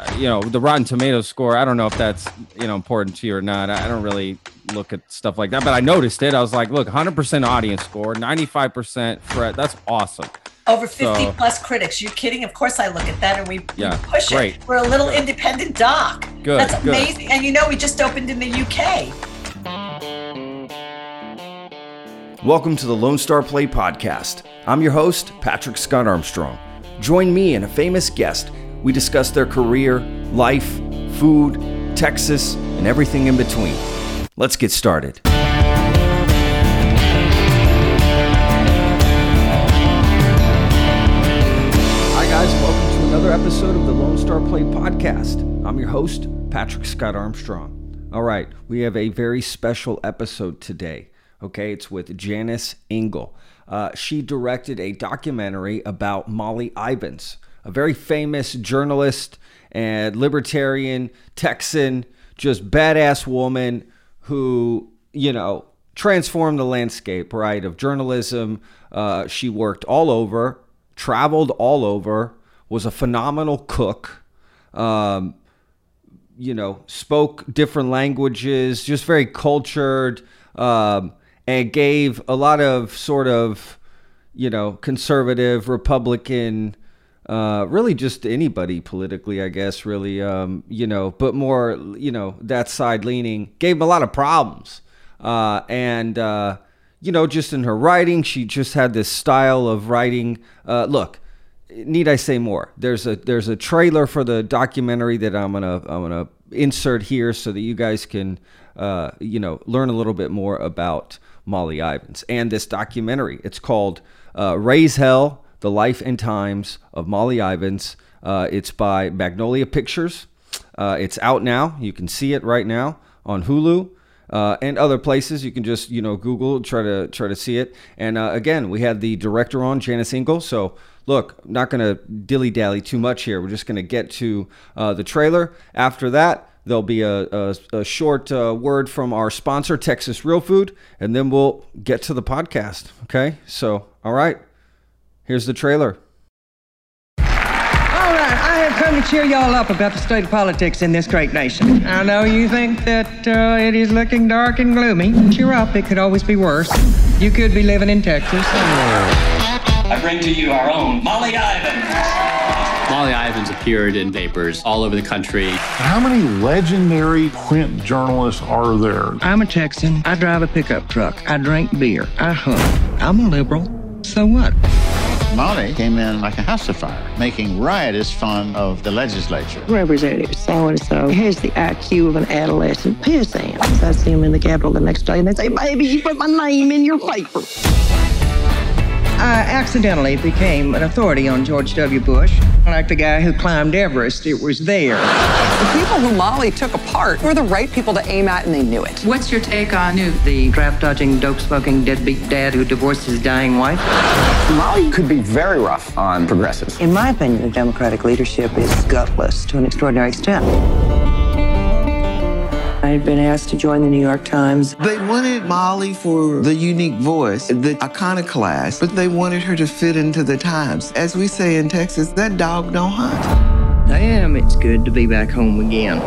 uh, you know, the Rotten Tomatoes score. I don't know if that's you know important to you or not. I don't really look at stuff like that, but I noticed it. I was like, look, 100% audience score, 95% Fred. That's awesome. Over 50 So- plus critics. You're kidding? Of course I look at that and we, Yeah, we push great. it. We're a little independent doc. Good, That's good. amazing. And you know, we just opened in the UK. Welcome to the Lone Star Plate Podcast. I'm your host, Patrick Scott Armstrong. Join me and a famous guest. We discuss their career, life, food, Texas, and everything in between. Let's get started. Hi, guys. Welcome to another episode of the Lone Star Plate Podcast. I'm your host, Patrick Scott Armstrong. All right, we have a very special episode today. Okay, it's with Janice Engel. Uh, she directed a documentary about Molly Ivins, a very famous journalist and libertarian Texan, just badass woman who, you know, transformed the landscape, right, of journalism. Uh, she worked all over, traveled all over, was a phenomenal cook. Um, you know, spoke different languages, just very cultured, um, and gave a lot of sort of, you know, conservative, Republican, uh, really just anybody politically, I guess, really, um, you know, but more, you know, that side leaning, gave him a lot of problems. Uh, and, uh, you know, just in her writing, she just had this style of writing. Uh, look, need I say more? There's a there's a trailer for the documentary that I'm gonna I'm gonna insert here so that you guys can uh, you know learn a little bit more about Molly Ivins and this documentary. It's called Raise Hell: The Life and Times of Molly Ivins. Uh, it's by Magnolia Pictures. Uh, it's out now. You can see it right now on Hulu uh, and other places. You can just you know Google try to try to see it. And uh, again, we had the director on Janice Engel. So look, not going to dilly dally too much here. We're just going to get to uh, the trailer. After that. There'll be a, a, a short uh, word from our sponsor, Texas Real Food, and then we'll get to the podcast. Okay? So, all right, here's the trailer. All right, I have come to cheer y'all up about the state of politics in this great nation. I know you think that uh, it is looking dark and gloomy. Cheer up, it could always be worse. You could be living in Texas. I bring to you our own Molly Ivins. Molly Ivins appeared in papers all over the country. How many legendary print journalists are there? I'm a Texan. I drive a pickup truck. I drink beer. I hunt. I'm a liberal. So what? Molly came in like a house of fire, making riotous fun of the legislature. Representative so and so has the IQ of an adolescent pissant. I see him in the Capitol the next day and they say, Baby, you put my name in your paper. I accidentally became an authority on George W. Bush. Like the guy who climbed Everest, it was there. The people who Molly took apart were the right people to aim at, and they knew it. What's your take on Newt, the draft dodging, dope smoking, deadbeat dad who divorced his dying wife? Molly could be very rough on progressives. In my opinion, the Democratic leadership is gutless to an extraordinary extent. I had been asked to join the New York Times. They wanted Molly for the unique voice, the iconoclast, but they wanted her to fit into the times. As we say in Texas, that dog don't hunt. Damn, it's good to be back home again.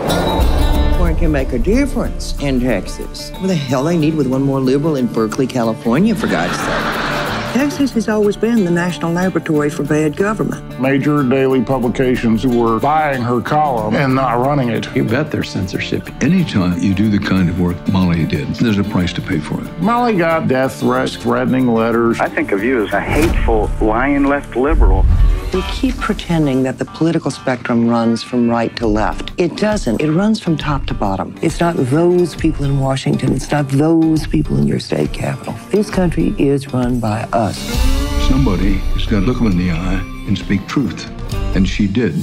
One can make a difference in Texas. What the hell they need with one more liberal in Berkeley, California, for God's sake. Texas has always been the national laboratory for bad government. Major daily publications were buying her column and not running it. You bet there's censorship. Anytime you do the kind of work Molly did, there's a price to pay for it. Molly got death threats, threatening letters. I think of you as a hateful, lying left liberal. We keep pretending that the political spectrum runs from right to left. It doesn't. It runs from top to bottom. It's not those people in Washington. It's not those people in your state capital. This country is run by us. Somebody has got to look them in the eye and speak truth. And she did.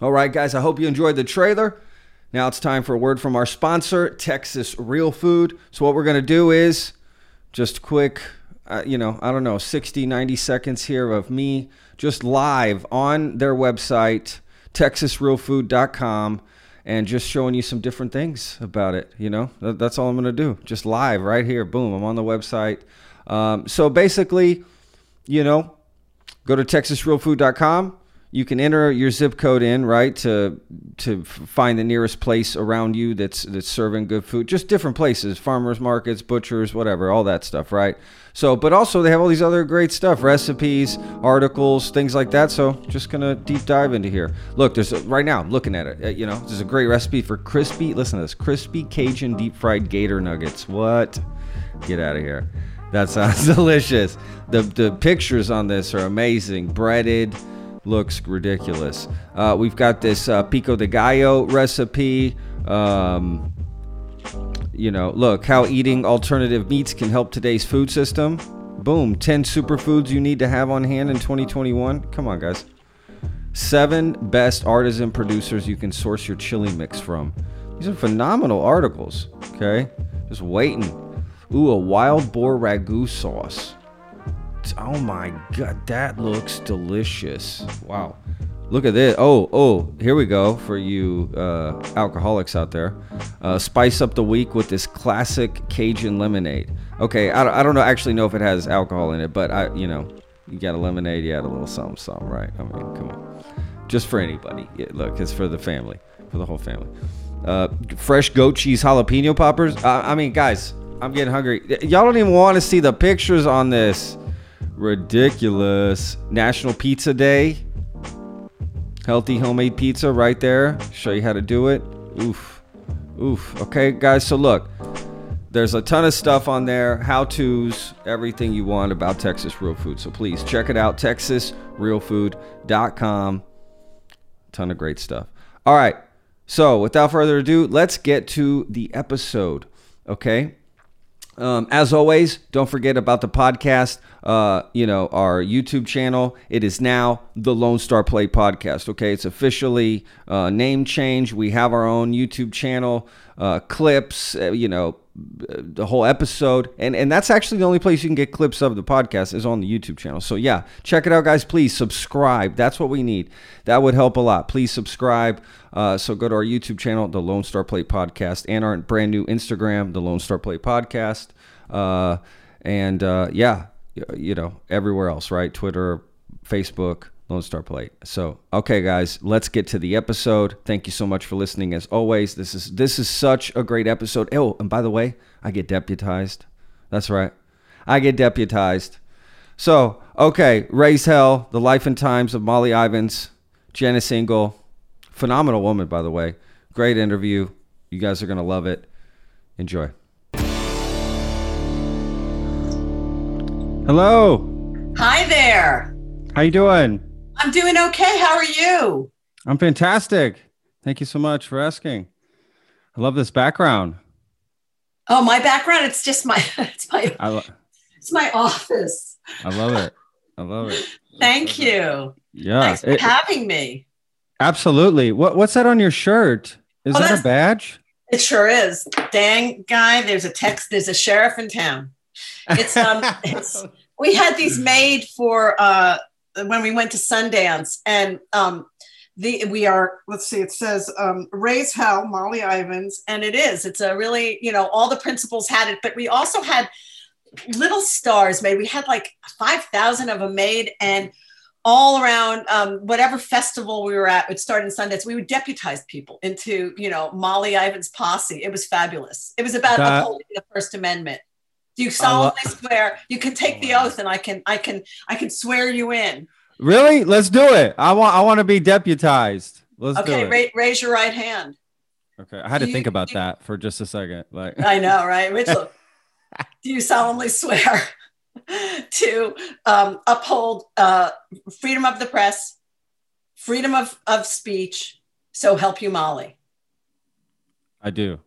All right, guys, I hope you enjoyed the trailer. Now it's time for a word from our sponsor, Texas Real Food. So, what we're going to do is just quick, uh, you know, I don't know, 60, 90 seconds here of me just live on their website, texasrealfood.com, and just showing you some different things about it. You know, that's all I'm going to do. Just live right here. Boom, I'm on the website. Um, so, basically, you know, go to texasrealfood.com. You can enter your zip code in, right, to to find the nearest place around you that's that's serving good food. Just different places, farmers markets, butchers, whatever, all that stuff, right? So, but also they have all these other great stuff, recipes, articles, things like that. So, just gonna deep dive into here. Look, there's a, right now, I'm looking at it. uh, You know, there's a great recipe for crispy. Listen to this: crispy Cajun deep fried gator nuggets. What? Get out of here. That sounds delicious. The the pictures on this are amazing. Breaded, looks ridiculous. Uh, we've got this uh, pico de gallo recipe. Um, you know, look how eating alternative meats can help today's food system. Boom, 10 superfoods you need to have on hand in 2021. Come on, guys. Seven best artisan producers you can source your chili mix from. These are phenomenal articles. Okay, just waiting. Ooh, a wild boar ragu sauce. Oh my god, that looks delicious. Wow. Look at this. Oh, oh, here we go for you uh, alcoholics out there. Uh, spice up the week with this classic Cajun lemonade. Okay, I, don't- I don't know actually know if it has alcohol in it, but I, you know, you got a lemonade, you add a little something, something, right? I mean, come on. Just for anybody. Yeah, look, it's for the family, for the whole family. Uh, fresh goat cheese jalapeno poppers. Uh, I mean, guys, I'm getting hungry. Y'all don't even want to see the pictures on this. Ridiculous. National Pizza Day. Healthy homemade pizza right there. Show you how to do it. Oof. Oof. Okay, guys, so look. There's a ton of stuff on there, how to's, everything you want about Texas Real Food. So please check it out, texasrealfood.com. Ton of great stuff. All right. So without further ado, let's get to the episode. Okay. Um, as always, don't forget about the podcast. Uh, you know, our YouTube channel. It is now the Lone Star Plate Podcast. Okay, it's officially uh, name change. We have our own YouTube channel, uh, clips. Uh, you know, the whole episode, and and that's actually the only place you can get clips of the podcast is on the YouTube channel. So yeah, check it out, guys. Please subscribe. That's what we need. That would help a lot. Please subscribe. Uh, so go to our YouTube channel, the Lone Star Plate Podcast, and our brand new Instagram, the Lone Star Plate Podcast. Uh, and uh, yeah, you know, everywhere else, right? Twitter, Facebook, Lone Star Plate. So, okay, guys, let's get to the episode. Thank you so much for listening. As always, this is this is such a great episode. Oh, and by the way, I get deputized. That's right, I get deputized. So, okay, Raise Hell, The Life and Times of Molly Ivins, Janice Engel, phenomenal woman, by the way. Great interview. You guys are gonna love it. Enjoy. Hello. Hi there. How you doing? I'm doing okay. How are you? I'm fantastic. Thank you so much for asking. I love this background. Oh, my background. It's just my. It's my. Lo- It's my office. I love it. I love it. Thank you. Yeah. Thanks for it- having me. absolutely. What what's that on your shirt? Is Oh, that a badge? It sure is. Dang guy, there's a text. There's a sheriff in town. It's um. it's, we had these made for uh when we went to Sundance, and um. The, we are let's see it says um, raise hell molly ivins and it is. It's a really you know all the principals had it but we also had little stars made. We had like 5000 of them made and all around um, whatever festival we were at it started in sundance we would deputize people into you know molly ivins posse. It was fabulous. It was about That- upholding the first amendment you I lo- solemnly swear you can take the oath and i can i can i can swear you in Really? Let's do it. I want I want to be deputized. Let's okay do it. ra- raise your right hand okay. I had to Do think you- about that for just a second. Like I know, right? Mitchell, do you solemnly swear to um, uphold uh, freedom of the press, freedom of, of speech, so help you, Molly? I do.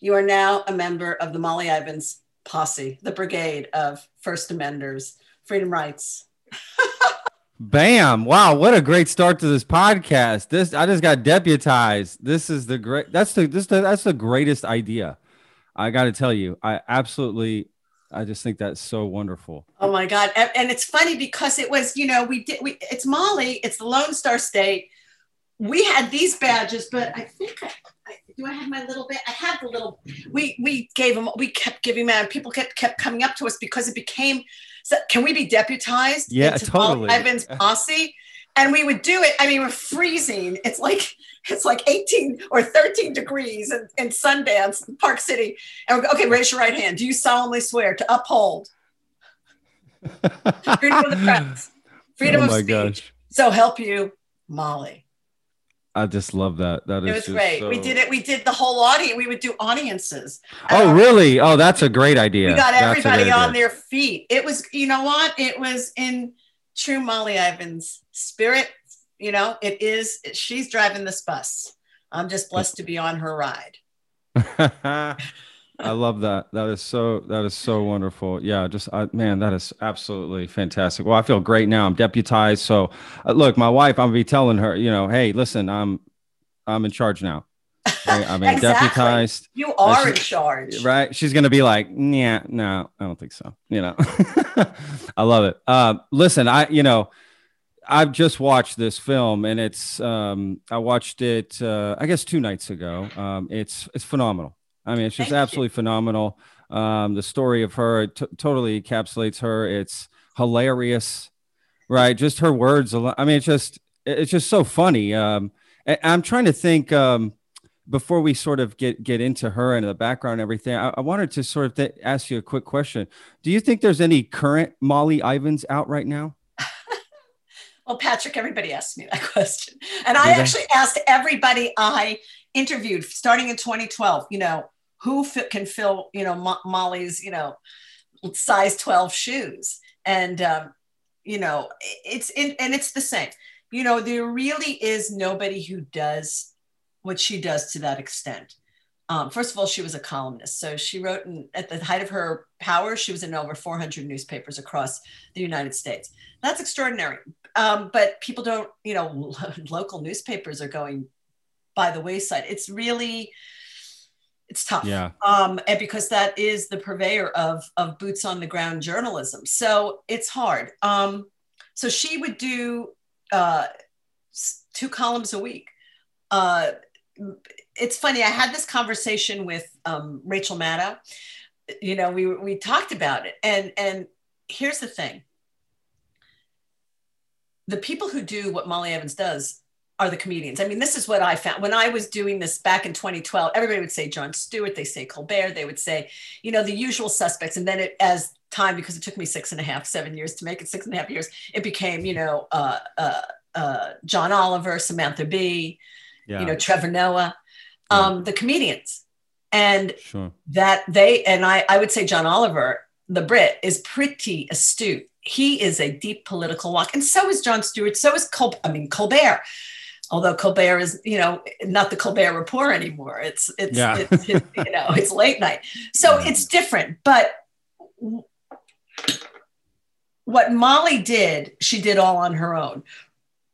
You are now a member of the Molly Ivins posse, the brigade of First Amenders, freedom rights. Bam! Wow, what a great start to this podcast. This I just got deputized. This is the great. That's the this the, that's the greatest idea. I got to tell you, I absolutely, I just think that's so wonderful. Oh my God. And, and it's funny because it was, you know, we did, we, it's Molly, it's the Lone Star State. We had these badges, but I think, I, do I have my little bit? I have the little. We we gave them. We kept giving them. People kept kept coming up to us because it became. So can we be deputized? Yeah, totally. Paul Evans posse, and we would do it. I mean, we're freezing. It's like it's like 18 or 13 degrees in, in Sundance, Park City. And go, okay, raise your right hand. Do you solemnly swear to uphold freedom of the press, freedom oh of my speech? gosh. So help you, Molly. I just love that. That is It was just great. so- We did it. We did the whole audience. We would do audiences. Oh, really? Oh, that's a great idea. We got everybody on idea. their feet. It was, you know what? It was in true Molly Ivins' spirit. You know, it is. She's driving this bus. I'm just blessed to be on her ride. I love that. That is so. That is so wonderful. Yeah, just I, man, that is absolutely fantastic. Well, I feel great now. I'm deputized. So, uh, look, my wife, I'm gonna be telling her, you know, hey, listen, I'm, I'm in charge now. Right? I'm Exactly. deputized. You are Uh, in charge. Right? She's gonna be like, yeah, no, I don't think so. You know, I love it. Uh, listen, I, you know, I've just watched this film, and it's, um, I watched it, uh, I guess, two nights ago. Um, it's, it's phenomenal. I mean, it's just Thank you. absolutely phenomenal. Um, the story of her t- totally encapsulates her. It's hilarious, right? Just her words. I mean, it's just it's just so funny. Um, I- I'm trying to think um, before we sort of get get into her and the background and everything. I, I wanted to sort of th- ask you a quick question. Do you think there's any current Molly Ivins out right now? Well, Patrick, everybody asked me that question. And I Did they? actually asked everybody I interviewed starting in 2012, you know, who fi- can fill, you know, Mo- Molly's, you know, size 12 shoes. And, um, you know, it's, in, and it's the same. You know, there really is nobody who does what she does to that extent. Um, first of all, she was a columnist. So she wrote in, at the height of her power, she was in over 400 newspapers across the United States. That's extraordinary. Um, but people don't, you know, local newspapers are going by the wayside. It's really, it's tough. Yeah. Um, and because that is the purveyor of, of boots on the ground journalism. So it's hard. Um, so she would do uh, two columns a week. Uh, it's funny. I had this conversation with um, Rachel Maddow. You know, we we talked about it, and and here's the thing: the people who do what Molly Ivins does are the comedians. I mean, this is what I found when I was doing this back in 2012. Everybody would say Jon Stewart, they say Colbert, they would say, you know, the usual suspects. And then it, as time, because it took me six and a half, seven years to make it, six and a half years, it became, you know, uh, uh, uh, John Oliver, Samantha Bee, Yeah. you know, Trevor Noah, um, the comedians. And Sure. that they and I, I would say John Oliver, the Brit, is pretty astute. He is a deep political walk, and so is Jon Stewart. So is Col- I mean Colbert. Although Colbert is, you know, not the Colbert Report anymore. It's it's, Yeah. it's you know it's late night, so it's different. But what Molly did, she did all on her own.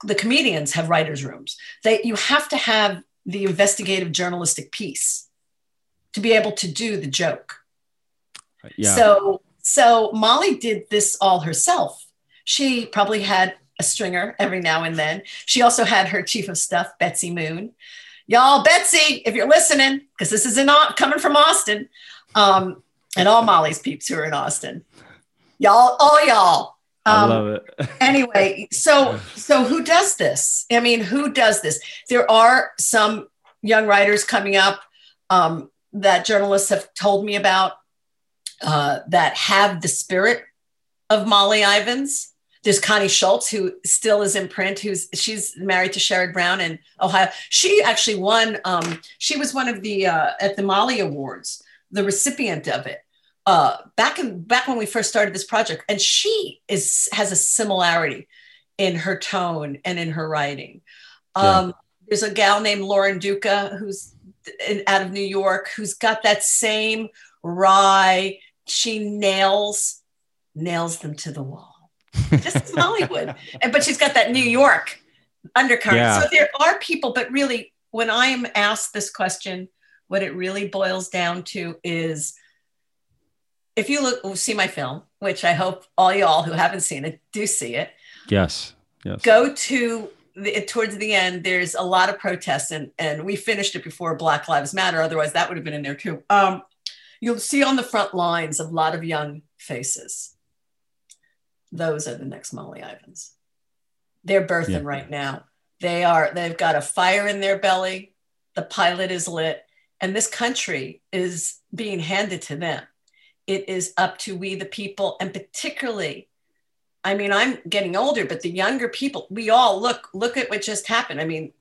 The comedians have writers' rooms. They you have to have the investigative journalistic piece to be able to do the joke. Yeah. So so Molly did this all herself. She probably had a stringer every now and then. She also had her chief of staff, Betsy Moon. Y'all, Betsy, if you're listening, because this is in, coming from Austin, um, and all Molly's peeps who are in Austin, y'all, all y'all. I Um, love it. anyway, so so who does this? I mean, who does this? There are some young writers coming up um, that journalists have told me about uh, that have the spirit of Molly Ivins. There's Connie Schultz, who still is in print. Who's she's married to Sherrod Brown in Ohio. She actually won. Um, she was one of the uh, at the Molly Awards, the recipient of it uh, back in back when we first started this project, and she is has a similarity in her tone and in her writing. Yeah. Um, there's a gal named Lauren Duca who's in, out of New York who's got that same wry. She nails nails them to the wall, just would. And but she's got that New York undercurrent. Yeah. So there are people, but really, when I am asked this question, what it really boils down to is if you look see my film, which I hope all y'all who haven't seen it do see it, Yes. Yes. go to the, towards the end, there's a lot of protests, and and we finished it before Black Lives Matter. Otherwise, that would have been in there too. Um, you'll see on the front lines a lot of young faces. Those are the next Molly Ivins. They're birthing Yeah. right now. They are. They've got a fire in their belly. The pilot is lit, and this country is being handed to them. It is up to we, the people, and particularly I mean, I'm getting older, but the younger people, we all look look at what just happened. I mean,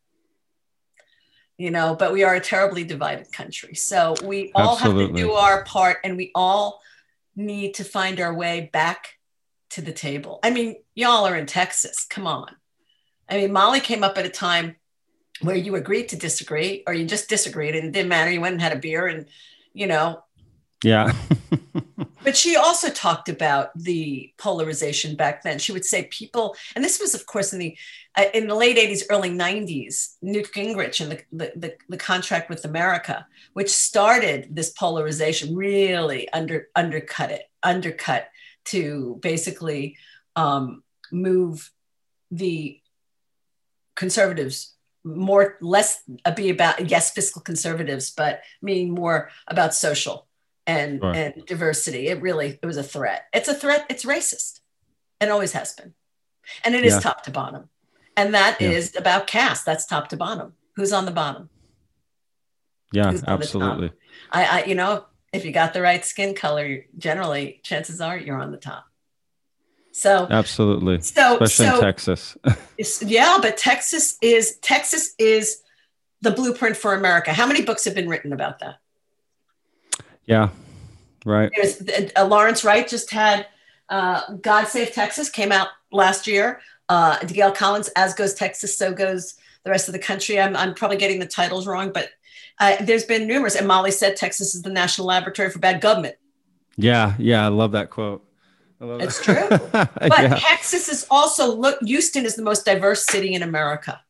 you know, but we are a terribly divided country. So we all have to do our part and we all need to find our way back to the table. I mean, y'all are in Texas. Come on. I mean, Molly came up at a time where you agreed to disagree or you just disagreed and it didn't matter. You went and had a beer and, you know, Yeah. but she also talked about the polarization back then. She would say people, and this was, of course, in the uh, in the late '80s, early '90s. Newt Gingrich and the, the the the contract with America, which started this polarization, really under undercut it, undercut to basically um, move the conservatives more less uh, be about yes fiscal conservatives but meaning more about social and Sure. and diversity it really it was a threat it's a threat it's racist and always has been and it is Yeah. top to bottom and that is Yeah. about caste that's top to bottom who's on the bottom Yeah, Who's on the top? absolutely. i i you know if you got the right skin color generally chances are you're on the top so Absolutely. So- Especially so- in Texas. Yeah, but Texas is Texas is the blueprint for America. How many books have been written about that? yeah. Right. There's uh, Lawrence Wright just had uh, "God Save Texas" came out last year. Uh, Gail Collins, "As Goes Texas, So Goes the Rest of the Country." I'm, I'm probably getting the titles wrong, but uh, there's been numerous. And Molly said Texas is the national laboratory for bad government. Yeah. Yeah. I love that quote. I love It's that. true. But yeah. Texas is also look. Houston is the most diverse city in America.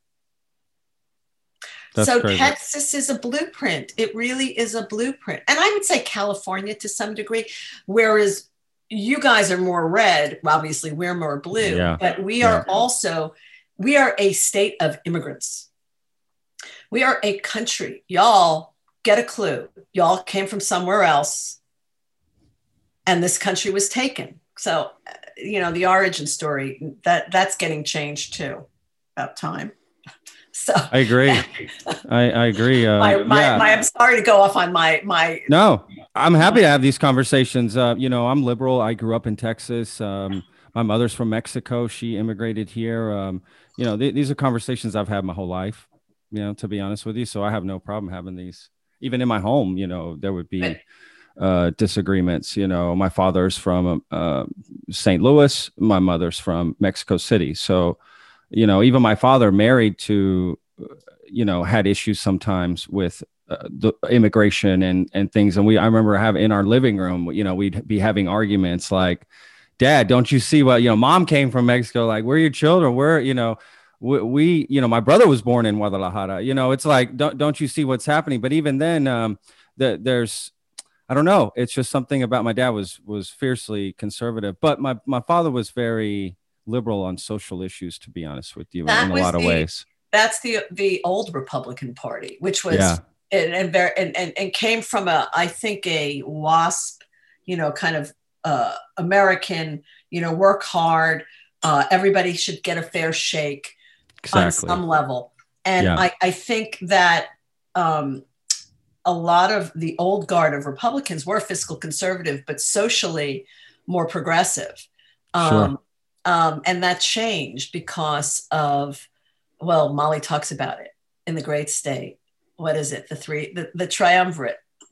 That's so crazy. Texas is a blueprint. It really is a blueprint. And I would say California to some degree, whereas you guys are more red. Obviously, we're more blue, Yeah. but we are Yeah. also we are a state of immigrants. We are a country. Y'all get a clue. Y'all came from somewhere else, and this country was taken. So, uh, you know, the origin story that that's getting changed too. About time. So I agree. I, I agree. Uh, my, my, yeah. my, I'm sorry to go off on my my. No, I'm happy to have these conversations. Uh, you know, I'm liberal. I grew up in Texas. Um, my mother's from Mexico. She immigrated here. Um, you know, th- these are conversations I've had my whole life. You know, to be honest with you, so I have no problem having these. Even in my home, you know, there would be uh, disagreements. You know, my father's from uh, St. Louis. My mother's from Mexico City. So, you know, even my father married to, you know, had issues sometimes with uh, the immigration and and things. And we, I remember having in our living room, you know, we'd be having arguments like, "Dad, don't you see what you know? Mom came from Mexico. Like, we're your children. We're you know." We, we, you know, my brother was born in Guadalajara. You know, it's like, don't don't you see what's happening? But even then, um, the, there's, I don't know. It's just something about my dad was was fiercely conservative, but my my father was very liberal on social issues. To be honest with you, That in a lot of ways. That's the the old Republican Party, which was Yeah. and and, very, and and and came from a I think a WASP, you know, kind of uh, American, you know, work hard. Uh, everybody should get a fair shake on some level, and Yeah. I I think that. Um, a lot of the old guard of Republicans were fiscal conservative, but socially more progressive. Um, um, and that changed because of, well, Molly talks about it in the great state. What is it? The three, the, the triumvirate it?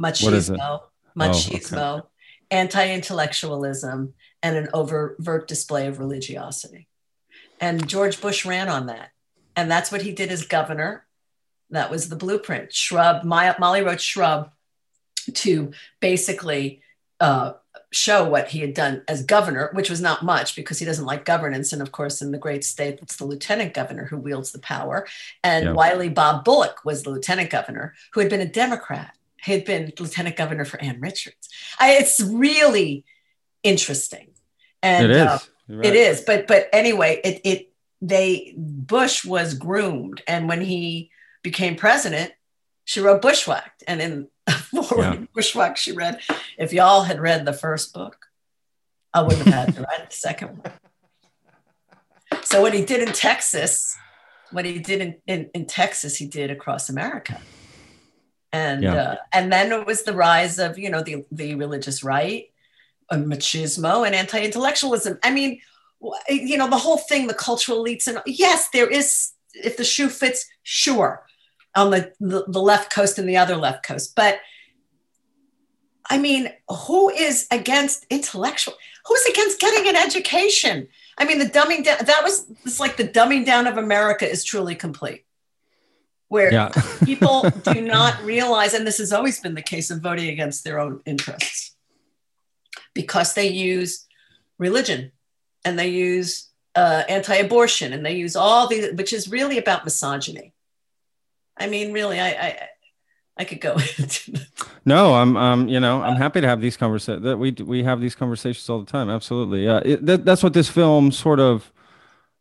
machismo, Oh, machismo, anti intellectualism, and an overt display of religiosity. And George Bush ran on that. And that's what he did as governor. That was the blueprint. Shrub, My, Molly wrote Shrub to basically uh, show what he had done as governor, which was not much because he doesn't like governance. And of course, in the great state, it's the lieutenant governor who wields the power. And Yeah. Wiley Bob Bullock was the lieutenant governor who had been a Democrat. He had been lieutenant governor for Ann Richards. I, it's really interesting. And It is. uh, Right. is. But but anyway, it it they Bush was groomed, and when he became president, she wrote Bushwhacked, and in forward yeah. Bushwhacked, she read, "If y'all had read the first book, I wouldn't have had to write the second one." So what he did in Texas, what he did in, in, in Texas, he did across America. And yeah. uh, and then it was the rise of you know the the religious right, machismo, and anti-intellectualism. I mean, you know the whole thing, the cultural elites, and yes, there is if the shoe fits, sure, on the, the, the left coast and the other left coast, but I mean, who is against intellectual? Who's against getting an education? I mean, the dumbing down, that was, it's like the dumbing down of America is truly complete. Where yeah. people do not realize, and this has always been the case of voting against their own interests, because they use religion and they use uh, anti abortion and they use all the, which is really about misogyny. I mean, really, I, I I could go. no, I'm, um, you know, I'm happy to have these conversations. That we we have these conversations all the time. Absolutely, yeah. It, that, that's what this film sort of,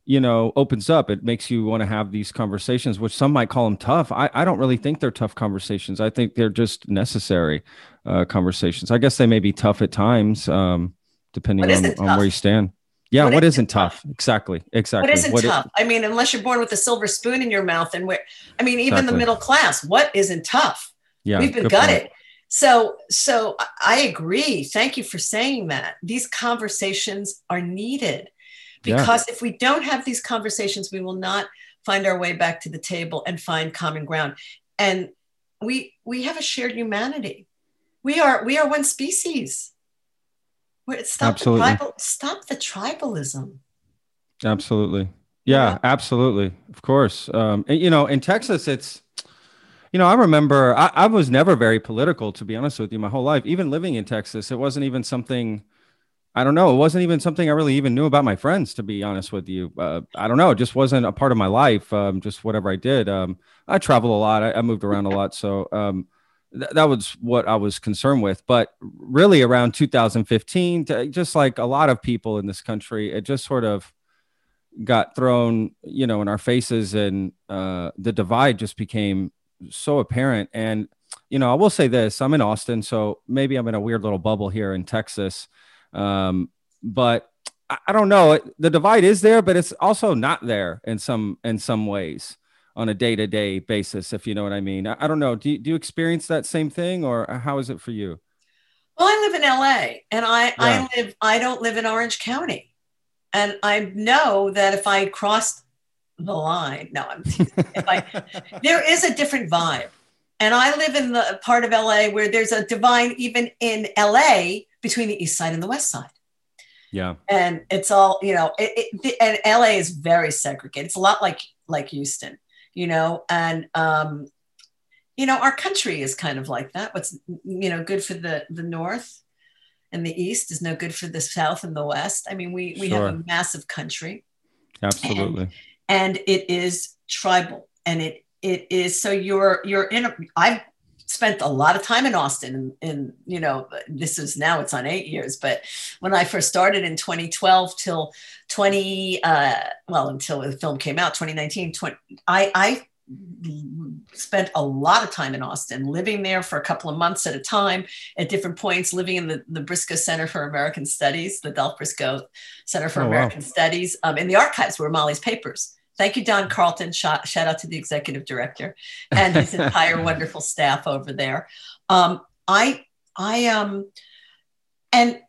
you know, opens up. It makes you want to have these conversations, which some might call them tough. I, I don't really think they're tough conversations. I think they're just necessary uh, conversations. I guess they may be tough at times, um, depending on, on where you stand. Yeah, what, what isn't, tough? tough? Exactly, exactly. What isn't what tough? Is, I mean, unless you're born with a silver spoon in your mouth, and where, I mean, even exactly. the middle class, what isn't tough? Yeah, we've been gutted. Point. So, so I agree. Thank you for saying that. These conversations are needed because yeah. if we don't have these conversations, we will not find our way back to the table and find common ground. And we we have a shared humanity. We are we are one species stop absolutely. The tribal, stop the tribalism. Absolutely. Yeah, yeah. absolutely. Of course. Um, and, you know, in Texas, it's, you know, I remember I, I, was never very political, to be honest with you, my whole life. Even living in Texas, it wasn't even something. I don't know. It wasn't even something I really even knew about my friends, to be honest with you. Uh, I don't know. It just wasn't a part of my life. Um, just whatever I did. Um, I traveled a lot. I, I, moved around a lot. So um, th- that was what I was concerned with. But really, around 2015, to, just like a lot of people in this country, it just sort of got thrown, you know, in our faces, and uh, the divide just became so apparent. And you know, I will say this: I'm in Austin, so maybe I'm in a weird little bubble here in Texas. Um, but I, I don't know. The divide is there, but it's also not there in some in some ways on a day to day basis, if you know what I mean. I, I don't know. Do you, do you experience that same thing or uh, how is it for you? Well, I live in LA and I, yeah. I live, I don't live in Orange County. And I know that if I crossed the line, no, I'm, if I, there is a different vibe. And I live in the part of LA where there's a divide even in LA between the east side and the west side. Yeah. And it's all, you know, it, it, and LA is very segregated. It's a lot like like Houston you know, and um, you know, our country is kind of like that. What's you know good for the the north and the east is no good for the south and the west. I mean, we we sure. have a massive country. Absolutely. And, and it is tribal, and it it is so you're you're in a. I've spent a lot of time in Austin and, you know, this is now it's on eight years, but when I first started in 2012 till 20, uh, well, until the film came out, 2019, 20, I, I spent a lot of time in Austin, living there for a couple of months at a time at different points, living in the, the Briscoe Center for American Studies, the Dolph Briscoe Center for oh, American wow. Studies, um, in the archives were Molly's papers. Thank you, Don Carleton. Shout, shout out to the executive director and his entire wonderful staff over there. Um, I, I, um, and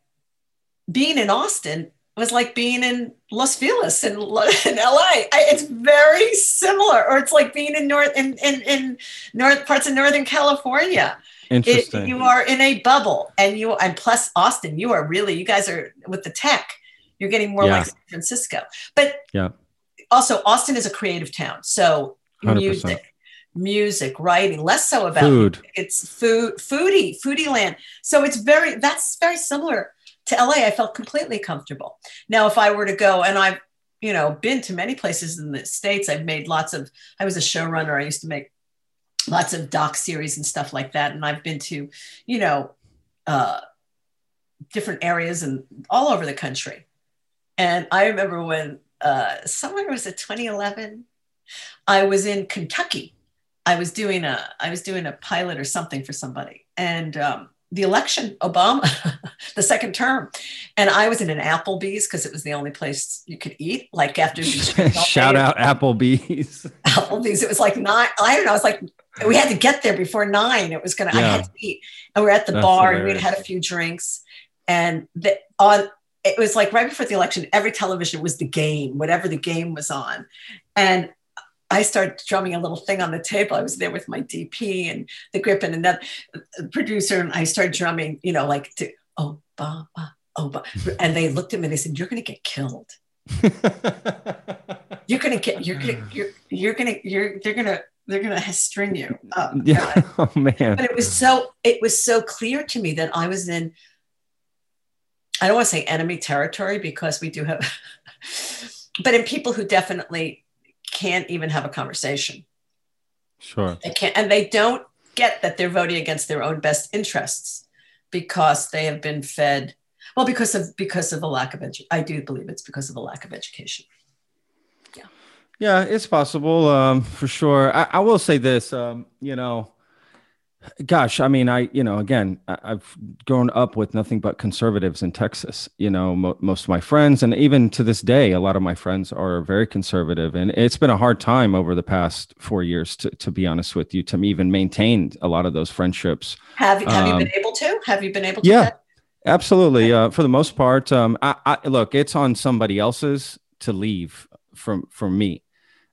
being in Austin was like being in Los Feliz in, in LA. I, it's very similar, or it's like being in North in, in, in North parts of Northern California. Interesting. It, you are in a bubble, and you and plus Austin, you are really you guys are with the tech. You're getting more yeah. like San Francisco, but yeah also Austin is a creative town, so 100%. music, music, writing, less so about food. It's food, foodie, foodie land. So it's very that's very similar to LA. I felt completely comfortable. Now, if I were to go, and I've you know been to many places in the states, I've made lots of. I was a showrunner. I used to make lots of doc series and stuff like that, and I've been to, you know. Uh, different areas and all over the country. And I remember when uh, somewhere was it 2011? I was in Kentucky. I was doing a I was doing a pilot or something for somebody, and um, the election, Obama, the second term, and I was in an Applebee's because it was the only place you could eat. Like after shout out Applebee's. Applebee's. It was like nine. I don't know. It was like we had to get there before nine. It was gonna. Yeah. I had to eat, and we are at the That's bar hilarious. and we'd had a few drinks, and the, on it was like right before the election. Every television was the game, whatever the game was on, and I started drumming a little thing on the table. I was there with my DP and the grip and another uh, producer, and I started drumming, you know, like to oh ba ba oh ba, and they looked at me and they said, "You're going to get killed. you're going to get you're going to you're you're going to you're they're going to they're going to string you up." Yeah, oh man. But it was so it was so clear to me that I was in. I don't want to say enemy territory because we do have, but in people who definitely can't even have a conversation. Sure. They can't, and they don't get that they're voting against their own best interests because they have been fed. Well, because of because of the lack of education. I do believe it's because of the lack of education. Yeah. Yeah, it's possible um, for sure. I, I, will say this. Um, you know, Gosh, I mean, I, you know, again, I've grown up with nothing but conservatives in Texas. You know, mo- most of my friends, and even to this day, a lot of my friends are very conservative. And it's been a hard time over the past four years, to, to be honest with you, to even maintain a lot of those friendships. Have, have um, you been able to? Have you been able to? Yeah, absolutely. Uh, for the most part, um, I, I, look, it's on somebody else's to leave from from me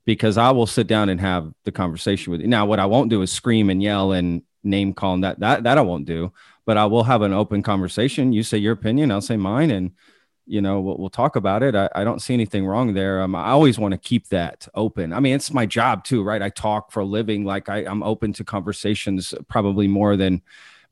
because I will sit down and have the conversation with you. Now, what I won't do is scream and yell and name calling that that that I won't do, but I will have an open conversation. You say your opinion, I'll say mine, and you know we'll, we'll talk about it. I, I, don't see anything wrong there. Um, I always want to keep that open. I mean, it's my job too, right? I talk for a living. Like I, I'm open to conversations, probably more than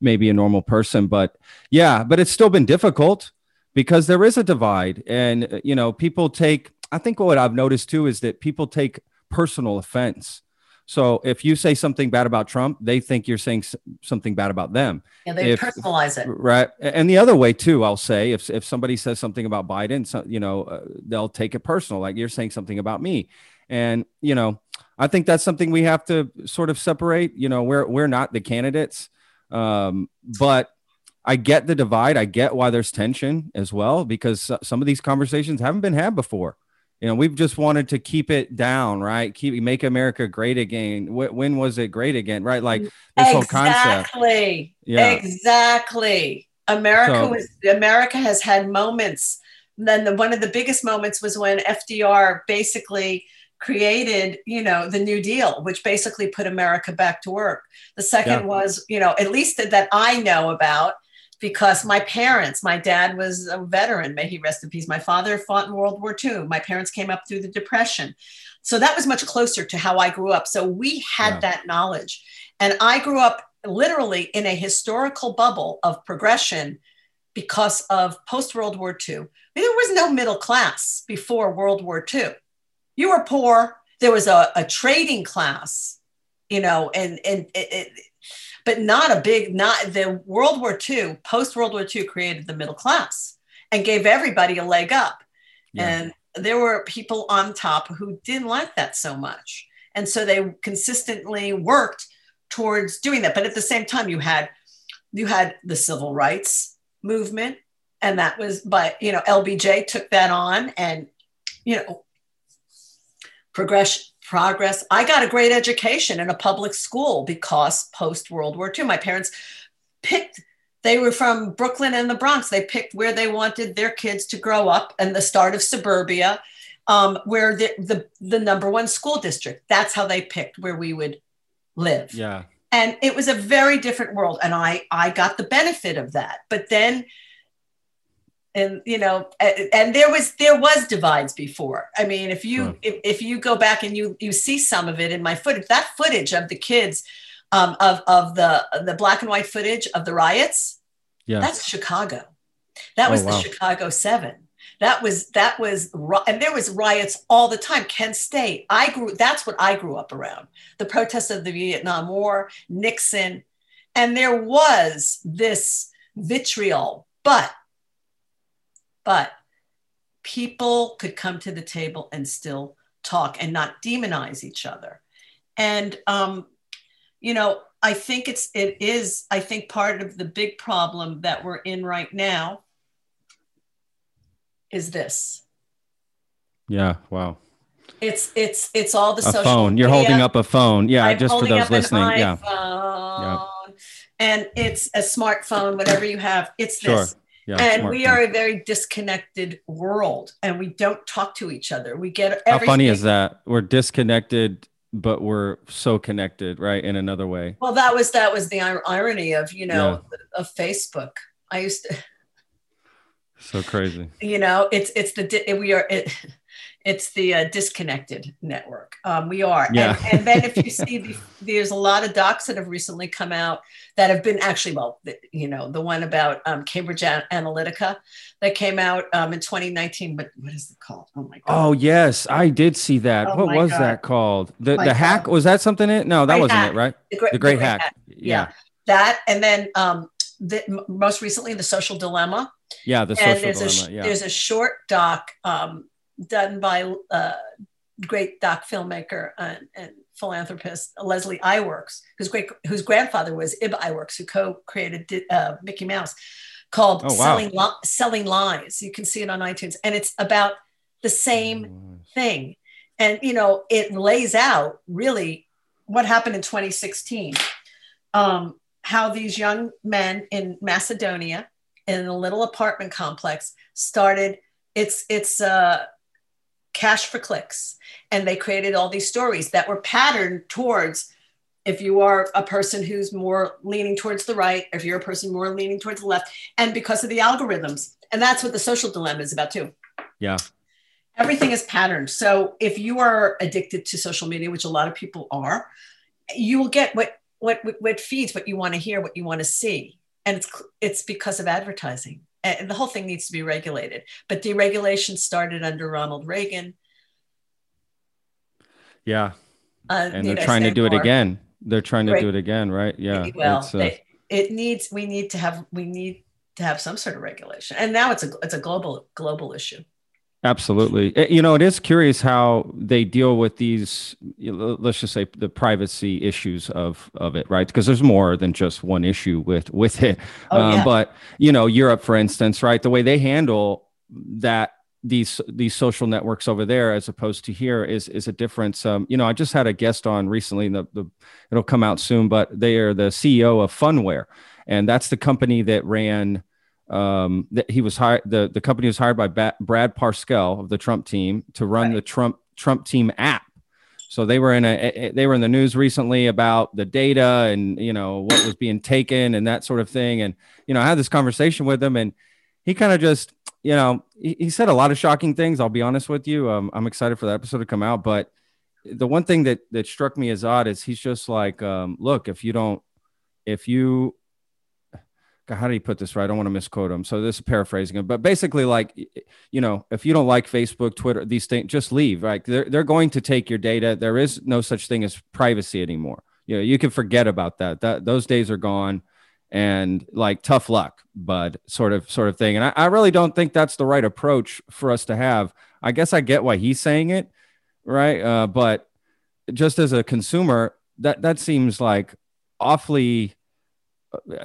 maybe a normal person. But yeah, but it's still been difficult because there is a divide, and you know people take. I think what I've noticed too is that people take personal offense so if you say something bad about Trump, they think you're saying something bad about them. Yeah, they if, personalize it. Right. And the other way too, I'll say if if somebody says something about Biden, so, you know, uh, they'll take it personal like you're saying something about me. And, you know, I think that's something we have to sort of separate, you know, we're we're not the candidates. Um, but I get the divide. I get why there's tension as well because some of these conversations haven't been had before you know we've just wanted to keep it down right? Keep make america great again. When was it great again right? Like mm, this exactly. whole concept. exactly. Yeah. Exactly. America so, was america has had moments. Then the, one of the biggest moments was when fdr basically created you know the new deal which basically put america back to work. The second yeah. was you know at least that, that i know about because my parents, my dad was a veteran, may he rest in peace. My father fought in World War II. My parents came up through the Depression. So that was much closer to how I grew up. So we had yeah. that knowledge. And I grew up literally in a historical bubble of progression because of post World War II. There was no middle class before World War II. You were poor. There was a, a trading class, you know, and, and it, it, but not a big, not the World War II, post World War II created the middle class and gave everybody a leg up. Yeah. And there were people on top who didn't like that so much. And so they consistently worked towards doing that. But at the same time, you had you had the civil rights movement, and that was but you know, LBJ took that on and you know progression progress. I got a great education in a public school because post World War II, my parents picked, they were from Brooklyn and the Bronx. They picked where they wanted their kids to grow up and the start of suburbia, um, where the, the, the number one school district. That's how they picked where we would live. Yeah. And it was a very different world. And I, I got the benefit of that. But then and you know and there was there was divides before. I mean if you sure. if, if you go back and you you see some of it in my footage that footage of the kids um, of of the the black and white footage of the riots yeah. that's chicago. That was oh, wow. the chicago seven. That was that was and there was riots all the time. Kent state i grew that's what i grew up around. The protests of the vietnam war nixon. And there was this vitriol but but people could come to the table and still talk and not demonize each other. And um, you know, I think it's it is I think part of the big problem that we're in right now is this. Yeah. Wow. It's it's it's all the A social phone. You're media. holding up a phone. Yeah. I'm just for those listening. Yeah. And it's a smartphone, whatever you have. It's Sure. this. Yeah, and we are a very disconnected world, and we don't talk to each other. We get How funny is that? We're disconnected, but we're so connected, right? In another way. Well, that was that was the ir- irony of you know of Facebook. I used to, So crazy. you know, it's it's the di- we are it, it's the uh, disconnected network. Um, we are, Yeah. and, and then if you see, the, there's a lot of docs that have recently come out that have been actually well, the, you know, the one about um, Cambridge Analytica that came out um, in 2019. But what is it called? Oh my god! Oh yes, I did see that. Oh what was God. that called? The My the hack was that something? It no, that Great wasn't Hack. it, right? The Great- great The Great hack. Hack. Yeah. that, and then um, the, m- most recently, the Social Dilemma. Yeah, the and social there's a sh- dilemma. Yeah. there's a short doc um, done by uh, great doc filmmaker and, and philanthropist Leslie Iwerks, whose great whose grandfather was Ub Iwerks, who co-created uh, Mickey Mouse, called Oh, wow. "Selling Li- Selling Lies." You can see it on iTunes, and it's about the same thing. And you know, it lays out really what happened in 2016. Um, how these young men in Macedonia in a little apartment complex started it's it's uh cash for clicks. And they created all these stories that were patterned towards if you are a person who's more leaning towards the right if you're a person more leaning towards the left and because of the algorithms. And that's what the social dilemma is about too. Yeah. everything is patterned. So if you are addicted to social media which a lot of people are you will get what what what feeds what you want to hear what you want to see. And it's it's because of advertising and the whole thing needs to be regulated but deregulation started under ronald reagan Yeah. uh, And they're know, trying to do it again. They're trying to Right. do it again, right? Yeah. well It's, uh, they, it needs we need to have we need to have some sort of regulation and now it's a it's a global global issue Absolutely. Eh, You know, it is curious how they deal with these, let's just say the privacy issues of, of it, right? Because there's more than just one issue with, with it. Oh, Um, yeah. But, you know, Europe, for instance, right? The way they handle that, these, these social networks over there, as opposed to here is, is a difference. Um, you know, I just had a guest on recently, the, the, it'll come out soon, but they are the CEO of Phunware. And that's the company that ran, um, that he was hired. The the company was hired by ba- Brad Parscale of the Trump team to run the Trump Trump team app. So they were in a a- they were in the news recently about the data and you know what was being taken and that sort of thing. And you know I had this conversation with him and he kind of just you know he, he said a lot of shocking things. I'll be honest with you. Um, I'm excited for that episode to come out, but the one thing that that struck me as odd is he's just like, um, look, if you don't, if you God, how do you put this right? I don't want to misquote him. So this is paraphrasing him, but basically, like, you know, if you don't like Facebook, Twitter, these things, just leave. Right? They're they're going to take your data. There is no such thing as privacy anymore. You know, you can forget about that. That those days are gone, and like tough luck, bud, sort of sort of thing. And I, I really don't think that's the right approach for us to have. I guess I get why he's saying it, right? Uh, but just as a consumer, that that seems like awfully